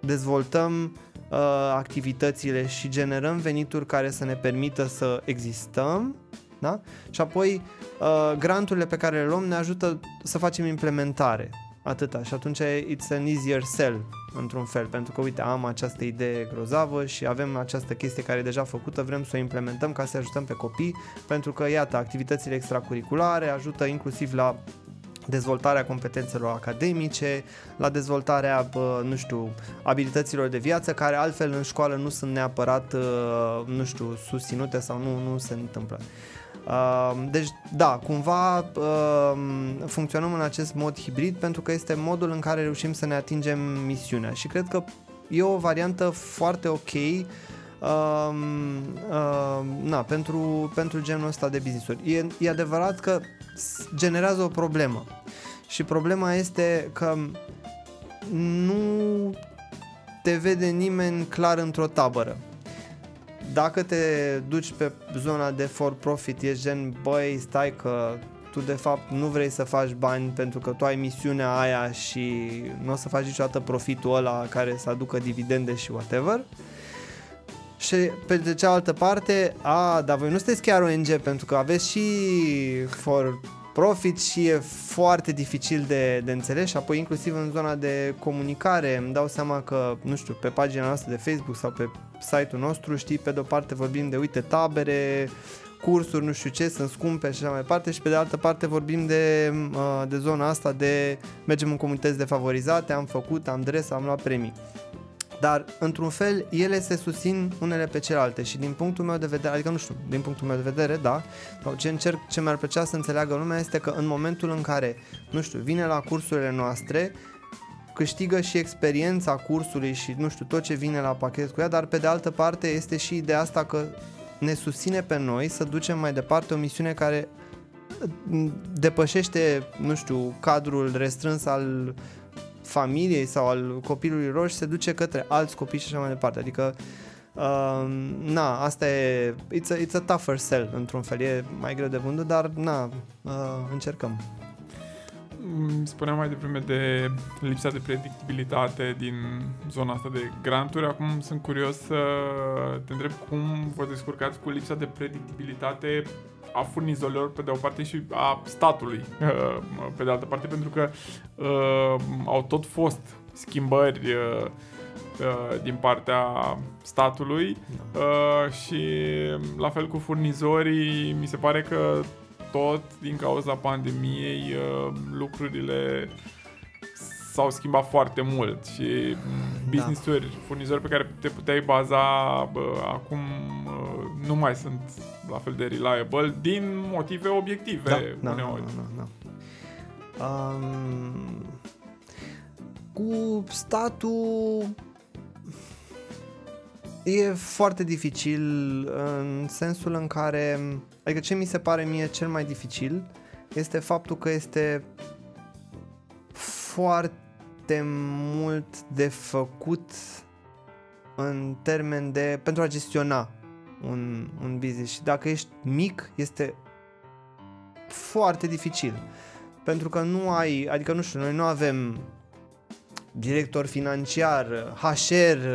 Speaker 3: dezvoltăm uh, activitățile și generăm venituri care să ne permită să existăm da? Și apoi uh, granturile pe care le luăm ne ajută să facem implementare. Atâta. Și atunci it's an easier sell într-un fel, pentru că uite, am această idee grozavă și avem această chestie care e deja făcută, vrem să o implementăm ca să ajutăm pe copii, pentru că, iată, activitățile extracurriculare ajută inclusiv la dezvoltarea competențelor academice, la dezvoltarea, nu știu, abilităților de viață, care altfel în școală nu sunt neapărat, nu știu, susținute sau nu, nu se întâmplă. Deci, da, cumva funcționăm în acest mod hibrid pentru că este modul în care reușim să ne atingem misiunea și cred că e o variantă foarte ok uh, uh, na, pentru, pentru genul ăsta de business-uri. E, e adevărat că generează o problemă. Și problema este că nu te vede nimeni clar într-o tabără. Dacă te duci pe zona de for profit, ești gen, băi, stai că tu de fapt nu vrei să faci bani pentru că tu ai misiunea aia și nu o să faci niciodată profitul ăla care să aducă dividende și whatever. Și pe de cealaltă parte, a, dar voi nu sunteți chiar ONG pentru că aveți și for profit și e foarte dificil de, de înțeles și apoi inclusiv în zona de comunicare îmi dau seama că, nu știu, pe pagina noastră de Facebook sau pe site-ul nostru, știi, pe de-o parte vorbim de, uite, tabere, cursuri, nu știu ce, sunt scumpe și așa mai departe și pe de altă parte vorbim de, uh, de zona asta de mergem în comunități defavorizate, am făcut, am dres, am luat premii. Dar, într-un fel, ele se susțin unele pe celelalte și din punctul meu de vedere, adică nu știu, din punctul meu de vedere, da, sau ce încerc, ce mi-ar plăcea să înțeleagă lumea este că în momentul în care, nu știu, vine la cursurile noastre, câștigă și experiența cursului și nu știu tot ce vine la pachet cu ea, dar pe de altă parte este și ideea asta că ne susține pe noi să ducem mai departe o misiune care depășește, nu știu, cadrul restrâns al familiei sau al copilului roș se duce către alți copii și așa mai departe. Adică Uh, na, asta e it's a, it's a tougher sell într-un fel, e mai greu de vândut, dar na, uh, încercăm.
Speaker 2: Spuneam mai devreme de lipsa de predictibilitate din zona asta de granturi. Acum sunt curios să te întreb cum vă descurcați cu lipsa de predictibilitate a furnizorilor pe de o parte și a statului uh, pe de altă parte pentru că uh, au tot fost schimbări uh, uh, din partea statului da. uh, și la fel cu furnizorii mi se pare că tot din cauza pandemiei uh, lucrurile s-au schimbat foarte mult și business-uri, da. furnizori pe care te puteai baza bă, acum uh, nu mai sunt la fel de reliable din motive obiective
Speaker 3: da, da, uneori. Da, da, da. Um, cu statul e foarte dificil în sensul în care, adică ce mi se pare mie cel mai dificil este faptul că este foarte mult de făcut în termen de pentru a gestiona un, un business. Și dacă ești mic este foarte dificil. Pentru că nu ai, adică nu știu, noi nu avem director financiar, HR,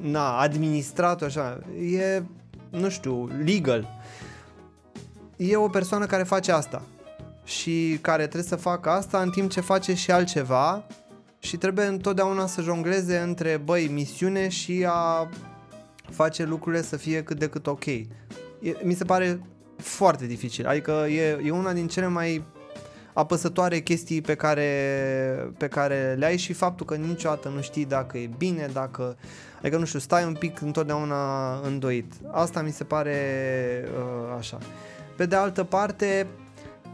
Speaker 3: na, administrator, așa, e, nu știu, legal. E o persoană care face asta și care trebuie să facă asta în timp ce face și altceva și trebuie întotdeauna să jongleze între, băi, misiune și a face lucrurile să fie cât de cât ok. E, mi se pare foarte dificil, adică e, e una din cele mai apăsătoare chestii pe care, pe care le ai și faptul că niciodată nu știi dacă e bine, dacă... Adică, nu știu, stai un pic întotdeauna îndoit. Asta mi se pare uh, așa. Pe de altă parte,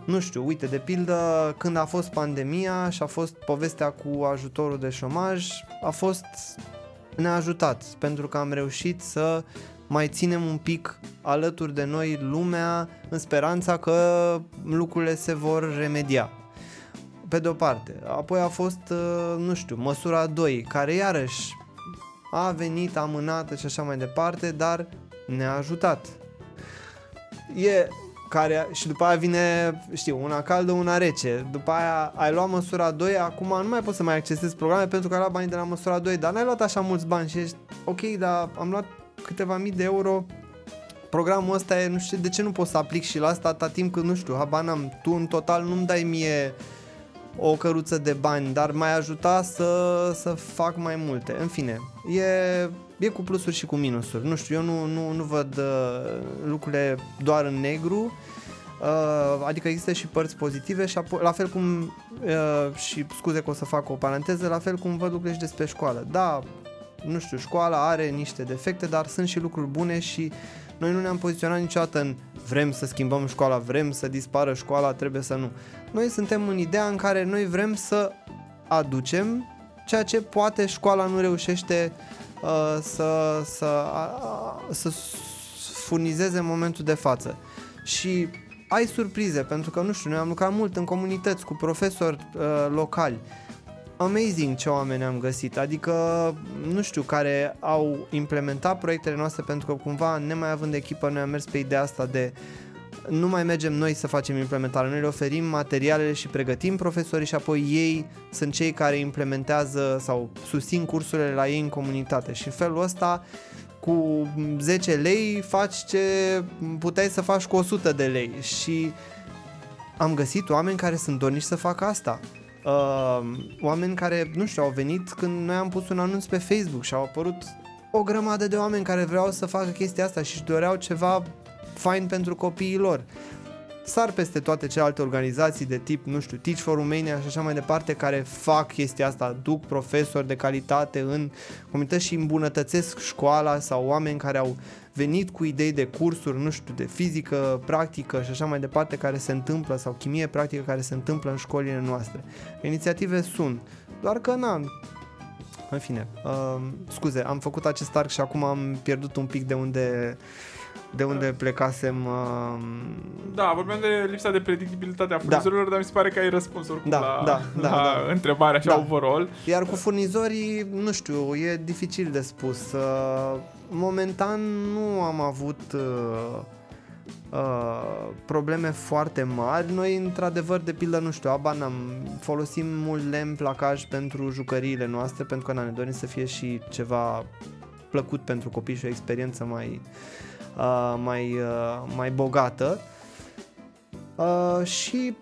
Speaker 3: nu știu, uite, de pildă, când a fost pandemia și a fost povestea cu ajutorul de șomaj, a fost ne-a ajutat pentru că am reușit să mai ținem un pic alături de noi lumea în speranța că lucrurile se vor remedia. Pe de o parte. Apoi a fost, uh, nu știu, măsura 2, care iarăși a venit amânată și așa mai departe, dar ne-a ajutat. E care, și după aia vine, știu, una caldă, una rece. După aia ai luat măsura 2, acum nu mai poți să mai accesezi programe pentru că ai luat banii de la măsura 2, dar n-ai luat așa mulți bani și ești, ok, dar am luat câteva mii de euro programul ăsta e, nu știu de ce nu pot să aplic și la asta atâta timp că, nu știu, habar n-am, tu în total nu-mi dai mie o căruță de bani, dar mai ajuta să, să fac mai multe. În fine, e, e cu plusuri și cu minusuri. Nu știu, eu nu, nu, nu văd uh, lucrurile doar în negru, uh, adică există și părți pozitive și apoi, la fel cum, uh, și scuze că o să fac o paranteză, la fel cum văd lucrurile și despre școală. Da, nu știu, școala are niște defecte, dar sunt și lucruri bune și noi nu ne-am poziționat niciodată în vrem să schimbăm școala, vrem să dispară școala, trebuie să nu. Noi suntem în ideea în care noi vrem să aducem ceea ce poate școala nu reușește uh, să, să, uh, să furnizeze în momentul de față. Și ai surprize, pentru că, nu știu, noi am lucrat mult în comunități cu profesori uh, locali amazing ce oameni am găsit, adică, nu știu, care au implementat proiectele noastre pentru că cumva, nemai având echipă, noi am mers pe ideea asta de nu mai mergem noi să facem implementare, noi le oferim materialele și pregătim profesorii și apoi ei sunt cei care implementează sau susțin cursurile la ei în comunitate. Și în felul ăsta cu 10 lei faci ce puteai să faci cu 100 de lei. Și am găsit oameni care sunt dorniși să facă asta. Uh, oameni care, nu știu, au venit când noi am pus un anunț pe Facebook și au apărut o grămadă de oameni care vreau să facă chestia asta și își doreau ceva fain pentru copiii lor. Sar peste toate celelalte organizații de tip, nu știu, Teach for Romania și așa mai departe, care fac chestia asta, duc profesori de calitate în comunități și îmbunătățesc școala sau oameni care au venit cu idei de cursuri, nu știu, de fizică practică și așa mai departe care se întâmplă sau chimie practică care se întâmplă în școlile noastre. Inițiative sunt, doar că na, în fine, uh, scuze, am făcut acest arc și acum am pierdut un pic de unde de unde plecasem. Uh...
Speaker 2: Da, vorbeam de lipsa de predictibilitate a furnizorilor, da. dar mi se pare că ai răspuns oricum
Speaker 3: da,
Speaker 2: la,
Speaker 3: da, da,
Speaker 2: la
Speaker 3: da.
Speaker 2: întrebarea așa
Speaker 3: Da.
Speaker 2: overall.
Speaker 3: Iar cu furnizorii, nu știu, e dificil de spus. Uh, Momentan nu am avut uh, uh, probleme foarte mari. Noi, într-adevăr, de pildă, nu știu, aba n-am folosim mult lemn placaj pentru jucăriile noastre, pentru că na, ne dorim să fie și ceva plăcut pentru copii și o experiență mai, uh, mai, uh, mai bogată. Uh, și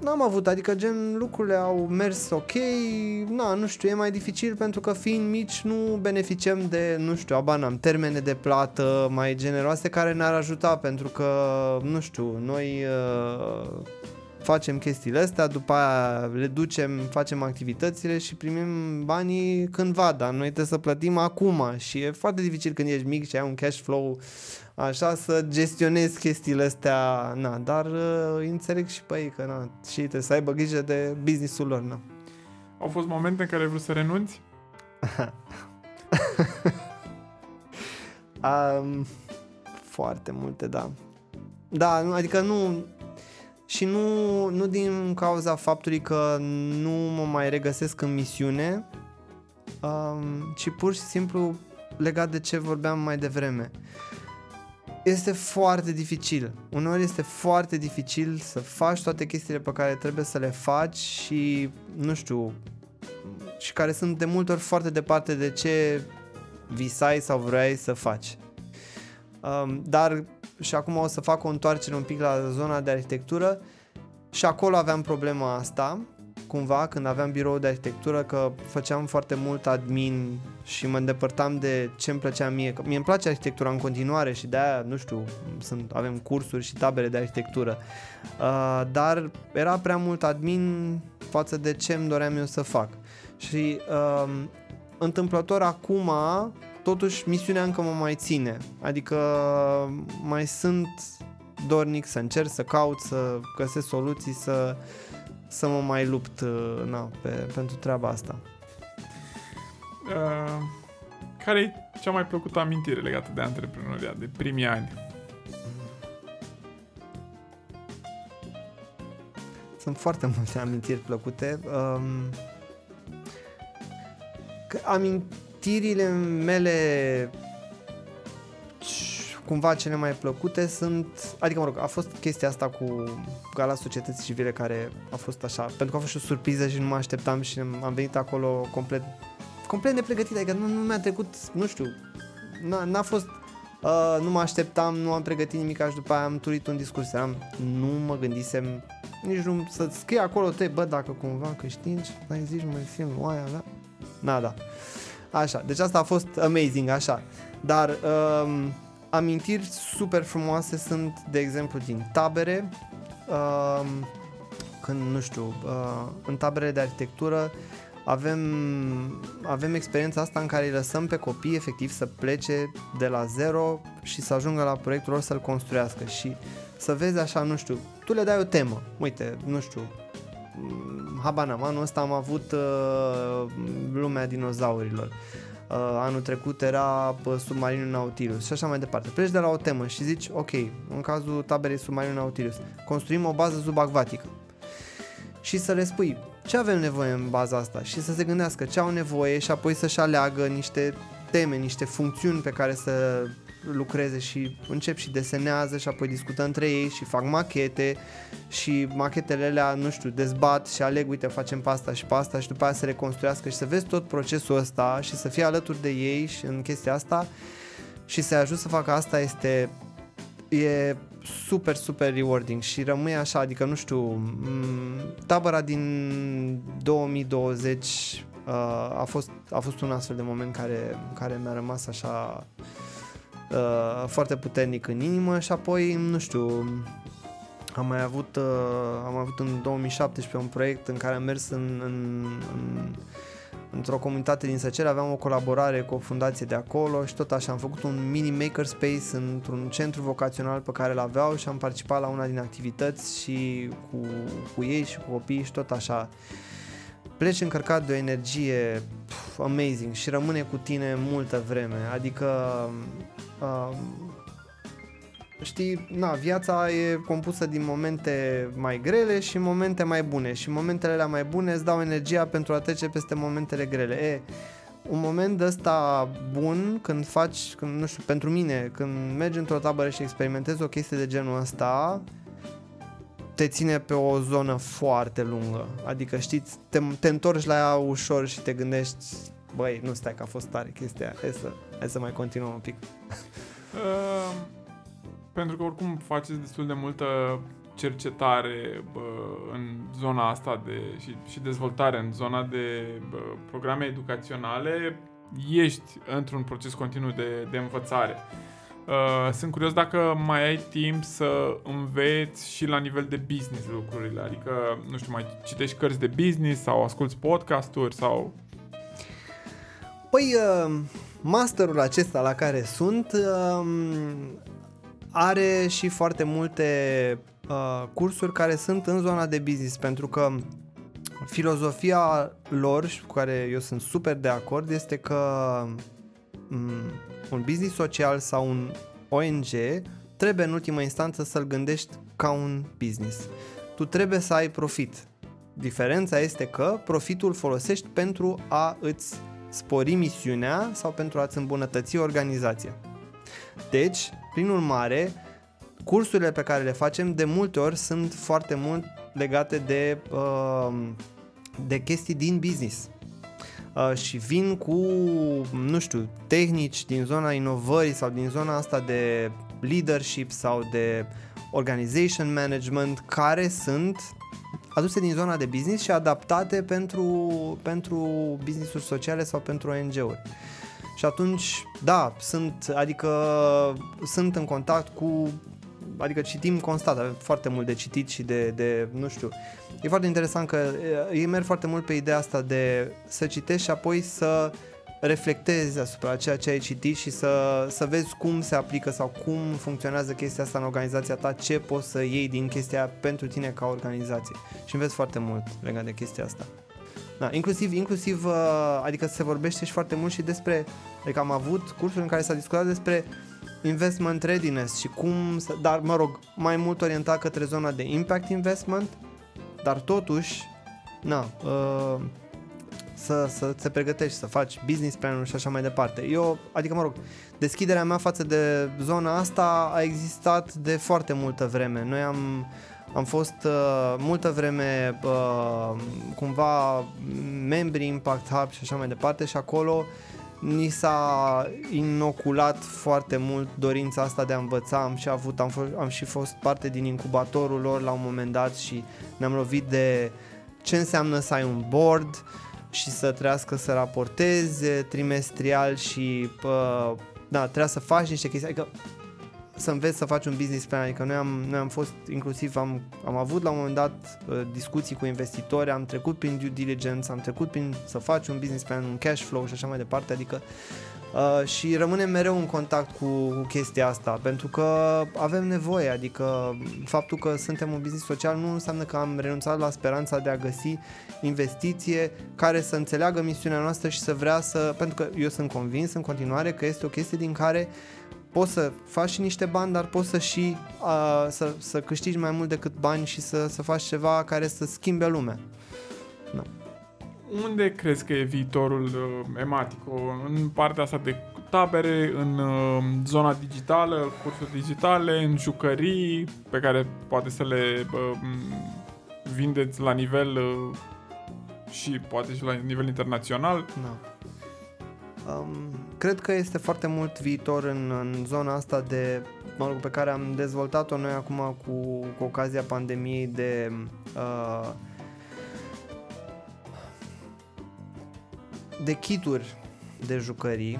Speaker 3: n-am avut, adică gen lucrurile au mers ok, na, nu știu, e mai dificil pentru că fiind mici nu beneficiem de, nu știu, aba n-am, termene de plată mai generoase care ne-ar ajuta pentru că, nu știu, noi uh, facem chestiile astea, după aia le ducem, facem activitățile și primim banii cândva, dar noi trebuie să plătim acum și e foarte dificil când ești mic și ai un cash flow așa să gestionezi chestiile astea, na, dar uh, înțeleg și pe ei că na, și trebuie să aibă grijă de businessul lor, na.
Speaker 2: Au fost momente în care ai vrut să renunți?
Speaker 3: Um, foarte multe, da. Da, nu, adică nu și nu, nu din cauza faptului că nu mă mai regăsesc în misiune, um, ci pur și simplu legat de ce vorbeam mai devreme. Este foarte dificil. Uneori este foarte dificil să faci toate chestiile pe care trebuie să le faci și, nu știu, și care sunt de multe ori foarte departe de ce visai sau vrei să faci. Um, dar și acum o să fac o întoarcere un pic la zona de arhitectură și acolo aveam problema asta cumva când aveam birou de arhitectură că făceam foarte mult admin și mă îndepărtam de ce îmi plăcea mie. Că mie îmi place arhitectura în continuare și de aia, nu știu, sunt, avem cursuri și tabere de arhitectură. Uh, dar era prea mult admin față de ce îmi doream eu să fac. Și uh, întâmplător acum, totuși misiunea încă mă mai ține. Adică mai sunt dornic să încerc, să caut, să găsesc soluții, să, să mă mai lupt uh, na, pe, pentru treaba asta.
Speaker 2: Uh, care e cea mai plăcută amintire legată de antreprenoriat, de primii ani?
Speaker 3: Sunt foarte multe amintiri plăcute. Um, că amintirile mele c- cumva cele mai plăcute sunt, adică mă rog, a fost chestia asta cu Gala Societății Civile care a fost așa, pentru că a fost și o surpriză și nu mă așteptam și am venit acolo complet complet nepregătit, adică nu, nu mi-a trecut, nu știu, n-a, n-a fost Uh, nu mă așteptam, nu am pregătit nimic și după aia am turit un discurs. Eram, nu mă gândisem nici nu să scrie acolo te, bă, dacă cumva câștigi, mai zici, mai film, oaia, da? Nada. Așa, deci asta a fost amazing, așa. Dar um, amintiri super frumoase sunt, de exemplu, din tabere, um, când, nu știu, uh, în tabere de arhitectură avem, avem experiența asta în care îi lăsăm pe copii efectiv să plece de la zero și să ajungă la proiectul lor să-l construiască. Și să vezi așa, nu știu, tu le dai o temă, uite, nu știu, mm, habar n-am, anul ăsta am avut uh, lumea dinozaurilor, uh, anul trecut era uh, submarinul Nautilus și așa mai departe. Pleci de la o temă și zici, ok, în cazul taberei submarinul Nautilus, construim o bază subacvatică și să le spui ce avem nevoie în baza asta și să se gândească ce au nevoie și apoi să-și aleagă niște teme, niște funcțiuni pe care să lucreze și încep și desenează și apoi discută între ei și fac machete și machetele alea, nu știu, dezbat și aleg, uite, facem pasta și pasta și după aia să reconstruiască și să vezi tot procesul ăsta și să fii alături de ei și în chestia asta și să-i ajut să facă asta este e super, super rewarding și rămâi așa, adică nu știu, m- tabăra din 2020 uh, a, fost, a fost un astfel de moment care, care mi-a rămas așa uh, foarte puternic în inimă și apoi, nu știu, am mai avut, uh, am avut în 2017 un proiect în care am mers în, în, în într-o comunitate din Săcere, aveam o colaborare cu o fundație de acolo și tot așa am făcut un mini makerspace într-un centru vocațional pe care l-aveau și am participat la una din activități și cu, cu ei și cu copii și tot așa. Pleci încărcat de o energie pf, amazing și rămâne cu tine multă vreme, adică uh, știi, na, viața e compusă din momente mai grele și momente mai bune și momentele alea mai bune îți dau energia pentru a trece peste momentele grele. E, un moment de ăsta bun când faci, când, nu știu, pentru mine, când mergi într-o tabără și experimentezi o chestie de genul ăsta, te ține pe o zonă foarte lungă. Adică, știți, te, te întorci la ea ușor și te gândești, băi, nu stai că a fost tare chestia, hai să, hai să mai continuăm un pic.
Speaker 2: Uh, pentru că oricum faceți destul de multă cercetare bă, în zona asta de, și, și dezvoltare în zona de bă, programe educaționale, ești într-un proces continuu de, de învățare. Uh, sunt curios dacă mai ai timp să înveți și la nivel de business lucrurile, adică, nu știu, mai citești cărți de business sau asculti podcasturi sau...
Speaker 3: Păi, uh, masterul acesta la care sunt uh, are și foarte multe uh, cursuri care sunt în zona de business, pentru că filozofia lor, și cu care eu sunt super de acord, este că um, un business social sau un ONG trebuie în ultimă instanță să-l gândești ca un business. Tu trebuie să ai profit. Diferența este că profitul folosești pentru a îți spori misiunea sau pentru a-ți îmbunătăți organizația. Deci, prin urmare, cursurile pe care le facem de multe ori sunt foarte mult legate de, uh, de chestii din business. Uh, și vin cu, nu știu, tehnici din zona inovării sau din zona asta de leadership sau de organization management care sunt aduse din zona de business și adaptate pentru, pentru business-uri sociale sau pentru ONG-uri. Și atunci, da, sunt, adică sunt în contact cu adică citim constant, avem foarte mult de citit și de, de, nu știu, e foarte interesant că ei merg foarte mult pe ideea asta de să citești și apoi să reflectezi asupra ceea ce ai citit și să, să vezi cum se aplică sau cum funcționează chestia asta în organizația ta, ce poți să iei din chestia pentru tine ca organizație. Și înveți foarte mult legat de chestia asta. Da, inclusiv, inclusiv, uh, adică se vorbește și foarte mult și despre, adică am avut cursuri în care s-a discutat despre investment readiness și cum, să, dar mă rog, mai mult orientat către zona de impact investment, dar totuși, na, uh, să, să te pregătești, să faci business plan și așa mai departe. Eu, adică mă rog, deschiderea mea față de zona asta a existat de foarte multă vreme. Noi am am fost uh, multă vreme uh, cumva membri Impact Hub și așa mai departe și acolo ni s-a inoculat foarte mult dorința asta de a învăța. Am și avut, am, fost, am și fost parte din incubatorul lor la un moment dat și ne-am lovit de ce înseamnă să ai un board și să trească să raportezi trimestrial și uh, da, trebuie să faci niște chestii. Adică să înveți să faci un business plan, adică noi am, noi am fost, inclusiv am, am avut la un moment dat uh, discuții cu investitori, am trecut prin due diligence, am trecut prin să faci un business plan, un cash flow și așa mai departe, adică Uh, și rămânem mereu în contact cu, cu chestia asta, pentru că avem nevoie, adică faptul că suntem un business social nu înseamnă că am renunțat la speranța de a găsi investiție care să înțeleagă misiunea noastră și să vrea să, pentru că eu sunt convins în continuare că este o chestie din care poți să faci și niște bani, dar poți să și uh, să, să câștigi mai mult decât bani și să, să faci ceva care să schimbe lumea.
Speaker 2: Da. Unde crezi că e viitorul uh, Ematico? În partea asta de tabere, în uh, zona digitală, cursuri digitale, în jucării pe care poate să le uh, vindeți la nivel uh, și poate și la nivel internațional?
Speaker 3: Da. Um, cred că este foarte mult viitor în, în zona asta de, mă rog, pe care am dezvoltat-o noi acum cu, cu ocazia pandemiei de uh, de kituri de jucării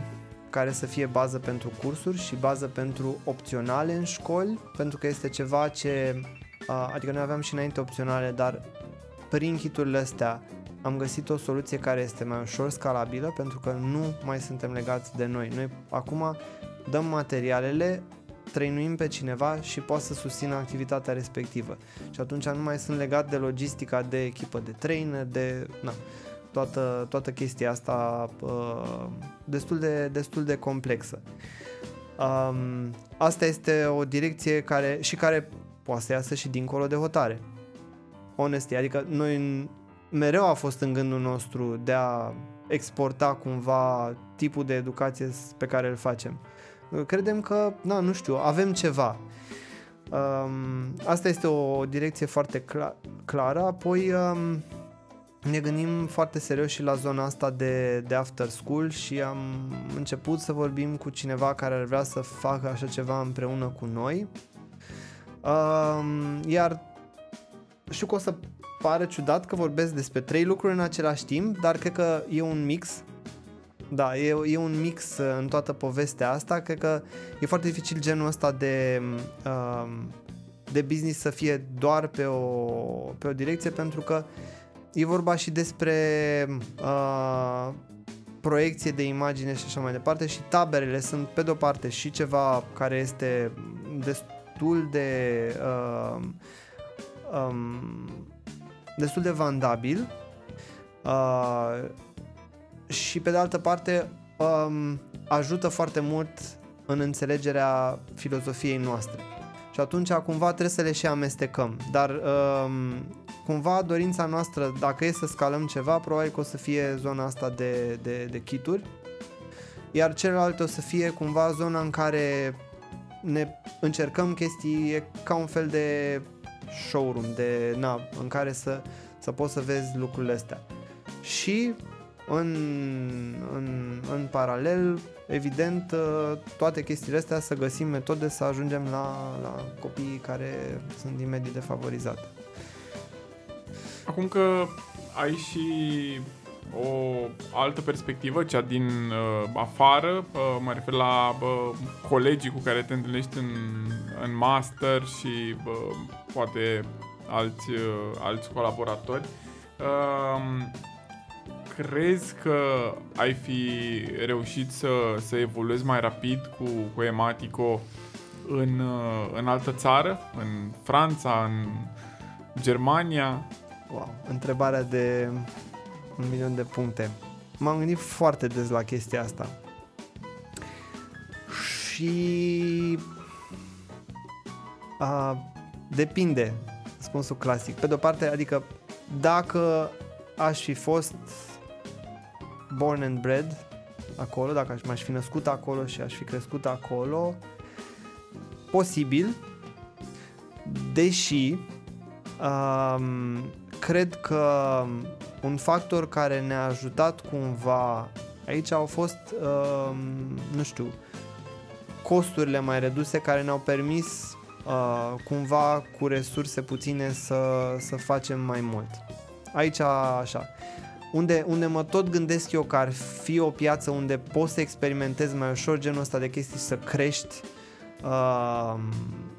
Speaker 3: care să fie bază pentru cursuri și bază pentru opționale în școli, pentru că este ceva ce, uh, adică noi aveam și înainte opționale, dar prin hiturile astea am găsit o soluție care este mai ușor scalabilă pentru că nu mai suntem legați de noi. Noi acum dăm materialele, trăinuim pe cineva și poate să susțină activitatea respectivă. Și atunci nu mai sunt legat de logistica de echipă de trainer, de na, toată, toată chestia asta uh, destul, de, destul de complexă. Um, asta este o direcție care și care poate să iasă și dincolo de hotare. Honesty, adică noi mereu a fost în gândul nostru de a exporta cumva tipul de educație pe care îl facem. Credem că, na, nu știu, avem ceva. Um, asta este o direcție foarte cla- clară, apoi um, ne gândim foarte serios și la zona asta de, de after school și am început să vorbim cu cineva care ar vrea să facă așa ceva împreună cu noi. Um, iar știu că o să pare ciudat că vorbesc despre trei lucruri în același timp, dar cred că e un mix. Da, e, e un mix uh, în toată povestea asta. Cred că e foarte dificil genul ăsta de, um, de business să fie doar pe o, pe o direcție pentru că e vorba și despre uh, proiecție de imagine și așa mai departe și taberele sunt pe de-o parte și ceva care este destul de uh, um, destul de vandabil uh, și pe de altă parte um, ajută foarte mult în înțelegerea filozofiei noastre. Și atunci cumva trebuie să le și amestecăm. Dar um, cumva dorința noastră, dacă e să scalăm ceva, probabil că o să fie zona asta de, de, de kituri. Iar celălalt o să fie cumva zona în care ne încercăm chestii, e ca un fel de showroom de, na, în care să, să poți să vezi lucrurile astea. Și în, în, în paralel, evident, toate chestiile astea să găsim metode să ajungem la, la copiii care sunt din medii defavorizate.
Speaker 2: Acum că ai și o altă perspectivă, cea din uh, afară, uh, mă refer la uh, colegii cu care te întâlnești în, în master și uh, poate alți, uh, alți colaboratori. Uh, crezi că ai fi reușit să, să evoluezi mai rapid cu, cu Ematico în, uh, în altă țară, în Franța, în Germania?
Speaker 3: Wow, întrebarea de un milion de puncte. M-am gândit foarte des la chestia asta. Și a, depinde, răspunsul clasic. Pe de-o parte, adică dacă aș fi fost born and bred acolo, dacă aș m-aș fi născut acolo și aș fi crescut acolo, posibil, deși um, cred că un factor care ne-a ajutat cumva aici au fost, uh, nu știu, costurile mai reduse care ne-au permis uh, cumva cu resurse puține să, să facem mai mult. Aici așa. Unde, unde mă tot gândesc eu că ar fi o piață unde poți să experimentezi mai ușor genul ăsta de chestii să crești uh,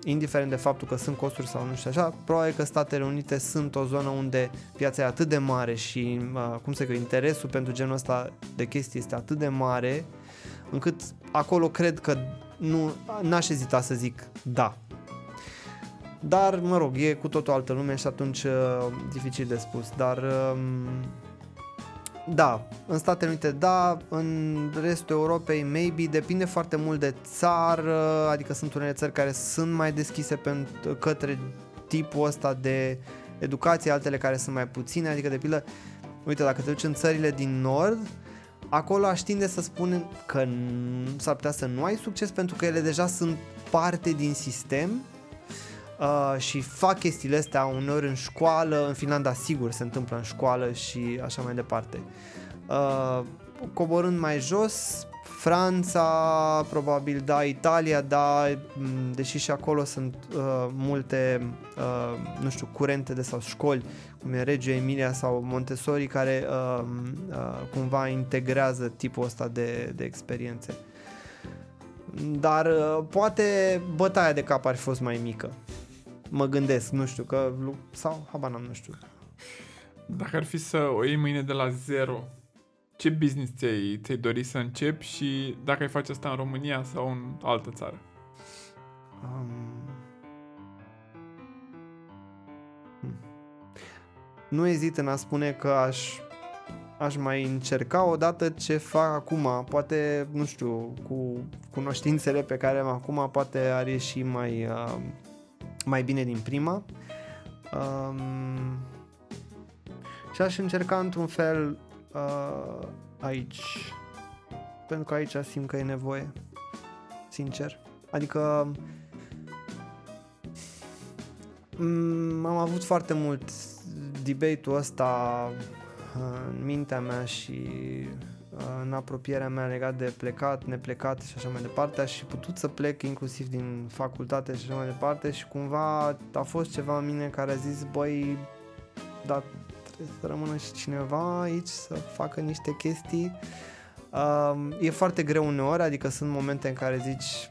Speaker 3: indiferent de faptul că sunt costuri sau nu știu așa, probabil că Statele Unite sunt o zonă unde piața e atât de mare și, uh, cum să zic, interesul pentru genul ăsta de chestii este atât de mare, încât acolo cred că nu, n-aș ezita să zic da. Dar, mă rog, e cu totul altă lume și atunci uh, dificil de spus, dar uh, da, în Statele Unite da, în restul Europei maybe, depinde foarte mult de țară, adică sunt unele țări care sunt mai deschise pentru, către tipul ăsta de educație, altele care sunt mai puține, adică de pildă, uite, dacă te duci în țările din nord, acolo aș tinde să spun că s-ar putea să nu ai succes pentru că ele deja sunt parte din sistem uh, și fac chestiile astea uneori în școală, în Finlanda sigur se întâmplă în școală și așa mai departe. Uh, coborând mai jos, Franța, probabil da, Italia, da, deși și acolo sunt uh, multe, uh, nu știu, curente de sau școli, cum e Reggio Emilia sau Montessori, care uh, uh, cumva integrează tipul ăsta de, de experiențe. Dar uh, poate bătaia de cap ar fi fost mai mică. Mă gândesc, nu știu, că... lu- Sau, habar n-am, nu știu.
Speaker 2: Dacă ar fi să o iei mâine de la zero, ce business ți-ai, ți-ai dori să începi și dacă ai face asta în România sau în altă țară?
Speaker 3: Um... hmm. Nu ezit în a spune că aș, aș mai încerca odată ce fac acum. Poate, nu știu, cu cunoștințele pe care am acum, poate ar ieși mai, uh, mai bine din prima. Um... Și aș încerca într-un fel uh, aici. Pentru că aici simt că e nevoie. Sincer. Adică mm, am avut foarte mult debate-ul ăsta uh, în mintea mea și uh, în apropierea mea legat de plecat, neplecat și așa mai departe. Aș fi putut să plec inclusiv din facultate și așa mai departe și cumva a fost ceva în mine care a zis, băi, dar trebuie să rămână și cineva aici să facă niște chestii. Uh, e foarte greu uneori, adică sunt momente în care zici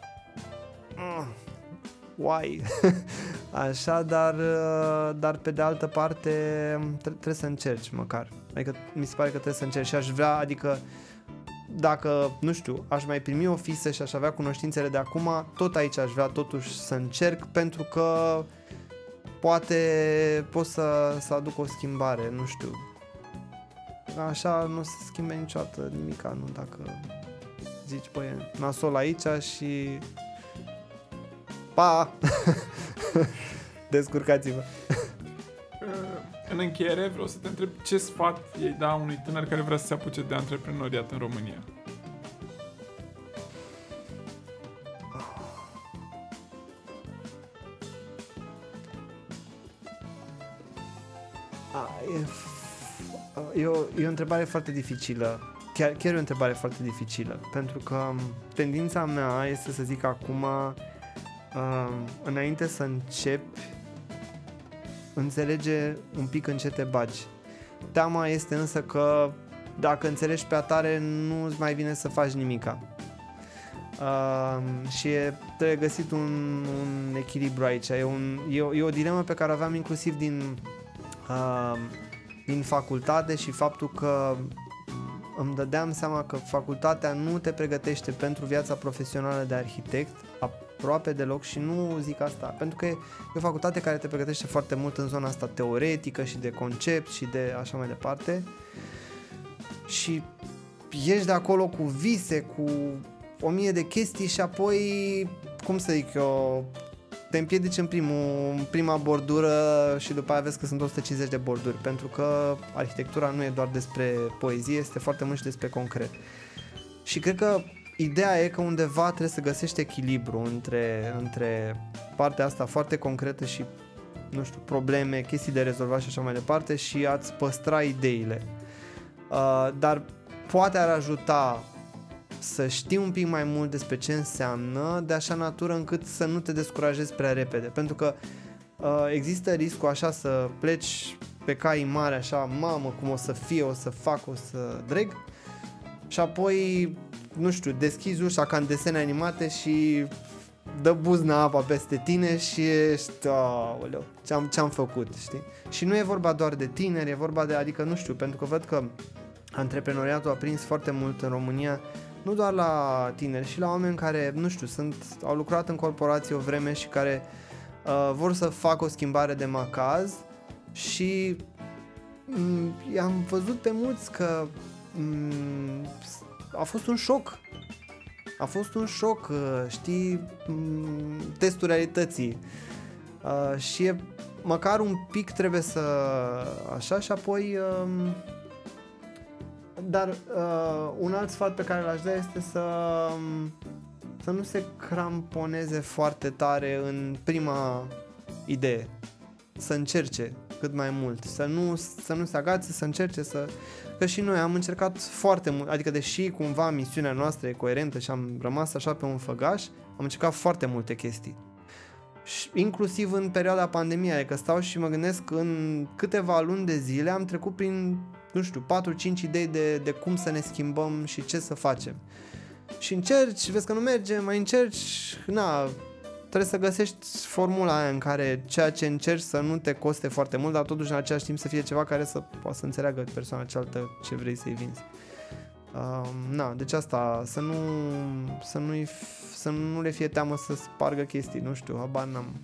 Speaker 3: "Mm, why? Așa, dar, uh, dar pe de altă parte tre- trebuie să încerci măcar. Adică mi se pare că trebuie să încerci și aș vrea, adică dacă, nu știu, aș mai primi o fisă și aș avea cunoștințele de acum, tot aici aș vrea totuși să încerc pentru că poate pot să, să aduc o schimbare, nu știu. Așa nu se schimbe niciodată nimica, nu dacă zici, băi, e nasol aici și pa! Descurcați-vă!
Speaker 2: Uh, În încheiere vreau să te întreb ce sfat ei da unui tânăr care vrea să se apuce de antreprenoriat în România?
Speaker 3: A, e, f- e, o, e o întrebare foarte dificilă. Chiar, chiar e o întrebare foarte dificilă. Pentru că m, tendința mea este să zic acum, um, înainte să începi, înțelege un pic în ce te bagi. Teama este însă că dacă înțelegi pe atare, nu îți mai vine să faci nimica. Um, și e, trebuie găsit un, un echilibru aici. E, un, e, o, e o dilemă pe care o aveam inclusiv din uh, din facultate și faptul că îmi dădeam seama că facultatea nu te pregătește pentru viața profesională de arhitect aproape deloc și nu zic asta pentru că e o facultate care te pregătește foarte mult în zona asta teoretică și de concept și de așa mai departe și ieși de acolo cu vise, cu o mie de chestii și apoi, cum să zic eu, te împiedici în, primul, în prima bordură și după aia vezi că sunt 150 de borduri, pentru că arhitectura nu e doar despre poezie, este foarte mult și despre concret. Și cred că ideea e că undeva trebuie să găsești echilibru între, între partea asta foarte concretă și, nu știu, probleme, chestii de rezolvat și așa mai departe și a-ți păstra ideile. Uh, dar poate ar ajuta să știi un pic mai mult despre ce înseamnă de așa natură încât să nu te descurajezi prea repede. Pentru că uh, există riscul așa să pleci pe cai mari așa, mamă cum o să fie, o să fac, o să dreg și apoi, nu știu, deschizi ușa ca în desene animate și dă buzna apa peste tine și ești, aoleu, ce-am, ce-am făcut, știi? Și nu e vorba doar de tineri, e vorba de, adică nu știu, pentru că văd că antreprenoriatul a prins foarte mult în România, nu doar la tineri, și la oameni care, nu știu, sunt, au lucrat în corporație o vreme și care uh, vor să facă o schimbare de macaz și mm, i-am văzut pe mulți că mm, a fost un șoc. A fost un șoc, uh, știi, mm, testul realității. Uh, și e, măcar un pic trebuie să așa și apoi um, dar uh, un alt sfat pe care l-aș da este să um, să nu se cramponeze foarte tare în prima idee. Să încerce cât mai mult, să nu, să nu se agațe, să încerce să... Că și noi am încercat foarte mult, adică deși cumva misiunea noastră e coerentă și am rămas așa pe un făgaș, am încercat foarte multe chestii. Și inclusiv în perioada pandemiei, adică stau și mă gândesc în câteva luni de zile am trecut prin, nu știu, 4-5 idei de, de cum să ne schimbăm și ce să facem. și încerci, vezi că nu merge, mai încerci, na, trebuie să găsești formula aia în care ceea ce încerci să nu te coste foarte mult, dar totuși în același timp să fie ceva care să poată să înțeleagă persoana cealaltă ce vrei să-i vinzi. Uh, na, deci asta, să nu, să, nu să nu le fie teamă să spargă chestii, nu știu, habar n-am.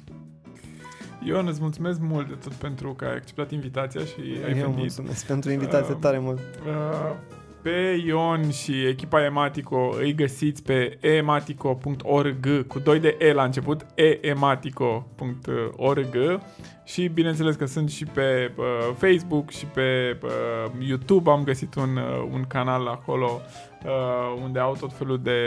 Speaker 2: Ion, îți mulțumesc mult de tot pentru că ai acceptat invitația și ai
Speaker 3: Eu
Speaker 2: venit.
Speaker 3: mulțumesc pentru invitație uh, tare mult.
Speaker 2: Uh, pe Ion și echipa Ematico îi găsiți pe ematico.org cu 2 de E la început, ematico.org și bineînțeles că sunt și pe uh, Facebook și pe uh, YouTube, am găsit un, uh, un canal acolo uh, unde au tot felul de,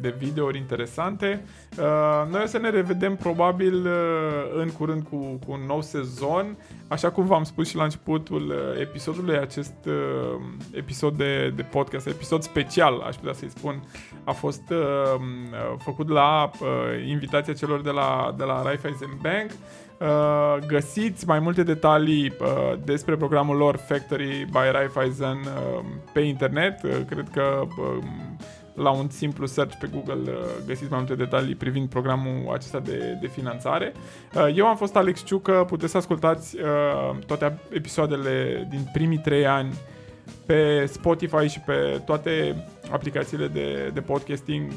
Speaker 2: de videouri interesante. Uh, noi o să ne revedem probabil uh, în curând cu, cu un nou sezon. Așa cum v-am spus și la începutul uh, episodului, acest uh, episod de, de podcast, episod special, aș putea să-i spun, a fost uh, uh făcut la uh, invitația celor de la, de la Raiffeisen Bank. Uh, găsiți mai multe detalii uh, despre programul lor Factory by Raiffeisen uh, pe internet. Uh, cred că uh, la un simplu search pe Google uh, găsiți mai multe detalii privind programul acesta de, de finanțare. Uh, eu am fost Alex Ciucă, puteți să ascultați uh, toate episoadele din primii trei ani pe Spotify și pe toate aplicațiile de, de podcasting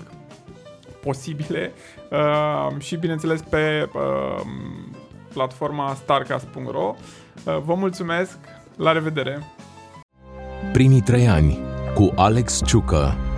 Speaker 2: posibile uh, și bineînțeles pe uh, platforma starcast.ro. Uh, vă mulțumesc, la revedere!
Speaker 1: Primii trei ani cu Alex Ciucă